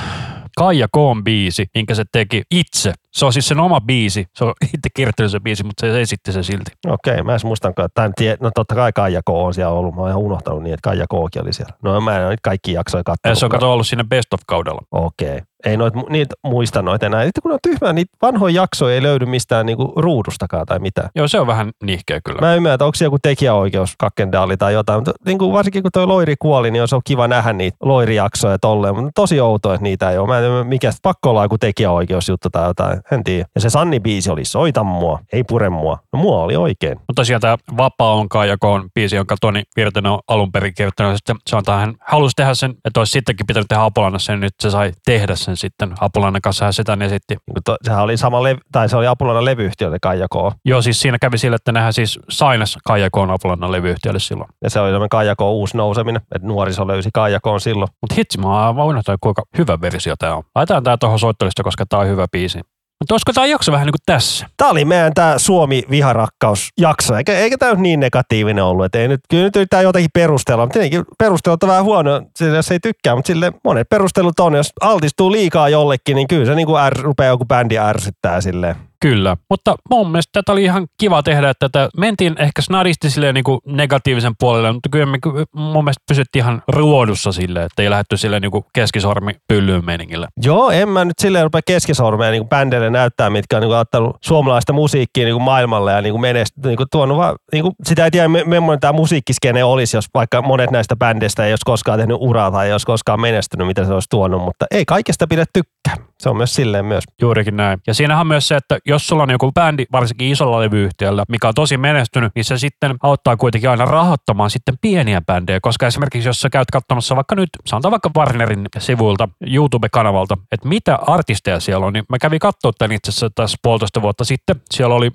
Kaija Koon biisi, minkä se teki itse Se on siis sen oma biisi. Se on itse kirjoittanut se biisi, mutta se esitti se silti. Okei, mä en muistankaan. Tämän tie, no totta kai Kaija K on siellä ollut. Mä oon ihan unohtanut niin, että Kaija Kookin oli siellä. No mä en niitä kaikki jaksoja Ja kattonut. se on kato ollut siinä Best of-kaudella. Okei. Ei noit, niitä muista noita enää. Sitten kun on tyhmää, niitä vanhoja jaksoja ei löydy mistään niinku ruudustakaan tai mitään. Joo, se on vähän nihkeä kyllä. Mä en ymmärrä, että onko se joku tekijäoikeus kakkendaali tai jotain, mutta niin kuin varsinkin kun toi Loiri kuoli, niin olisi ollut kiva nähdä niitä Loiri-jaksoja tolleen, mutta tosi outoa, että niitä ei ole. Mä en mikä pakko olla joku tekijäoikeusjuttu tai jotain, en tiedä. Ja se Sanni-biisi oli Soita mua, ei pure mua. No mua oli oikein. Mutta sieltä Vapaa on Kaijako on biisi, jonka Toni Virtanen on alun perin kirjoittanut. Sitten se on hän halusi tehdä sen, että olisi sittenkin pitänyt tehdä Apulannassa, ja nyt se sai tehdä sen sitten. Apulannan kanssa hän sitä esitti. Niin kuin to, sehän oli sama, lev- tai se oli Apulana levyyhtiö, Kaija K. Joo, siis siinä kävi sillä, että nehän siis sainas Kaijakoon Apulannan levyyhtiölle silloin. Ja se oli semmoinen Kaija K. uusi nouseminen, että nuoriso löysi Kaija K. silloin. Mutta hitsi, mä oon aivan unohtanut, kuinka hyvä versio tää on. Laitetaan tää tuohon soittolista, koska tää on hyvä biisi. Mutta olisiko tää jakso vähän niin kuin tässä? Tämä oli meidän tämä Suomi-viharakkausjakso, eikä, eikä tämä niin negatiivinen ollut. Et ei nyt, kyllä nyt yrittää jotenkin perustella, mutta tietenkin perustelut on vähän huono, jos ei tykkää, mutta sille monet perustelut on. Jos altistuu liikaa jollekin, niin kyllä se niin kuin är, rupeaa joku bändi ärsyttää silleen. Kyllä, mutta mun mielestä tätä oli ihan kiva tehdä, että tätä mentiin ehkä snadisti silleen niin kuin negatiivisen puolelle, mutta kyllä me mun mielestä pysyttiin ihan ruodussa silleen, että ei lähdetty silleen niin kuin keskisormi pyllyyn meningillä. Joo, en mä nyt silleen rupea keskisormea niin bändeille näyttää, mitkä on niin kuin, ottanut suomalaista musiikkia niin kuin maailmalle ja niin kuin menest, niin kuin tuonut vaan, niin kuin, sitä ei tiedä, millainen tämä musiikkiskene olisi, jos vaikka monet näistä bändeistä ei olisi koskaan tehnyt uraa tai ei olisi koskaan menestynyt, mitä se olisi tuonut, mutta ei kaikesta pidä tykkää. Se on myös silleen myös. Juurikin näin. Ja siinähän on myös se, että jos sulla on joku bändi, varsinkin isolla levyyhtiöllä, mikä on tosi menestynyt, niin se sitten auttaa kuitenkin aina rahoittamaan sitten pieniä bändejä, koska esimerkiksi jos sä käyt katsomassa vaikka nyt, sanotaan vaikka Warnerin sivuilta, YouTube-kanavalta, että mitä artisteja siellä on, niin mä kävin katsoa tämän itse asiassa tässä puolitoista vuotta sitten. Siellä oli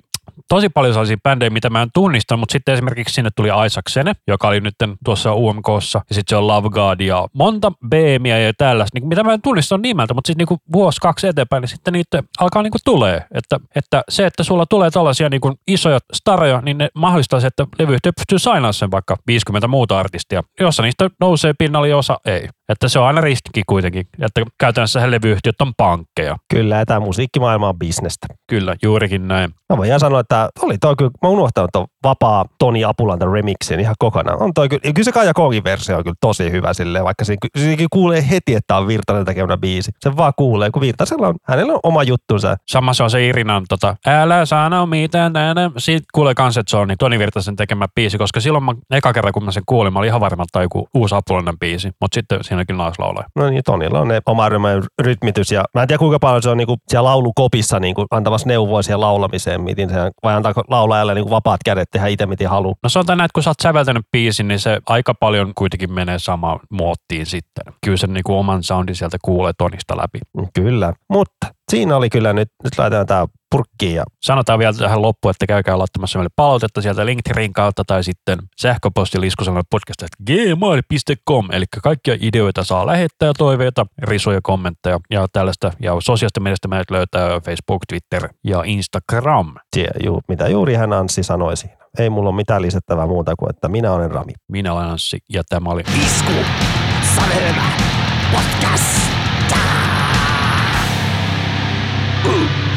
tosi paljon sellaisia bändejä, mitä mä en tunnista, mutta sitten esimerkiksi sinne tuli Isaacsene, joka oli nyt tuossa UMKssa, ja sitten se on Love God ja monta BMiä ja tällaista, niin mitä mä en tunnista nimeltä, mutta siis niinku vuosi kaksi eteenpäin, niin sitten niitä alkaa niinku tulee. Että, että se, että sulla tulee tällaisia niinku isoja staroja, niin ne mahdollistaa se, että levyyhtiö pystyy sainaamaan sen vaikka 50 muuta artistia. Jossa niistä nousee pinnalle osa ei. Että se on aina ristikin kuitenkin, että käytännössä he levyyhtiöt on pankkeja. Kyllä, ja tämä musiikkimaailma on bisnestä. Kyllä, juurikin näin. Mä voin ihan sanoa, että oli toi kyllä, mä unohtanut ton vapaa Toni Apulanta remixin ihan kokonaan. On toi kyllä, ja kyllä se Kaija Koogin versio on kyllä tosi hyvä silleen, vaikka siinä, siinä kuulee heti, että on Virtanen tekemä biisi. Se vaan kuulee, kun Virtasella on, hänellä on oma juttunsa. Sama se on se Irinan, tota, älä sano mitään, älä. Siitä kuulee kans, että se on niin Toni Virtasen tekemä biisi, koska silloin mä, eka kerran kun mä sen kuulin, mä olin ihan varma, että joku uusi apulainen biisi, mutta sitten siinä kyllä naislaulaja. No niin, Tonilla on ne oma rytmitys ja mä en tiedä kuinka paljon se on niinku siellä laulukopissa niinku antamassa neuvoa siihen laulamiseen, miten se, vai antaako laulajalle niinku vapaat kädet tehdä itse miten haluaa. No sanotaan näin, että kun sä oot säveltänyt biisin, niin se aika paljon kuitenkin menee samaan muottiin sitten. Kyllä sen niin kuin oman soundin sieltä kuulee Tonista läpi. Kyllä, mutta siinä oli kyllä nyt, nyt laitetaan tää purkkiin ja Sanotaan vielä tähän loppuun, että käykää laittamassa meille palautetta sieltä Linktrin kautta tai sitten sähköposti gmail.com, eli kaikkia ideoita saa lähettää, toiveita, risuja, kommentteja ja tällaista. Ja sosiaalista mediasta meidät löytää Facebook, Twitter ja Instagram. tie, ju, mitä juuri hän Anssi sanoi siinä. Ei mulla ole mitään lisättävää muuta kuin, että minä olen Rami. Minä olen Anssi ja tämä oli Isku. Sävelmä. Podcast. Uh.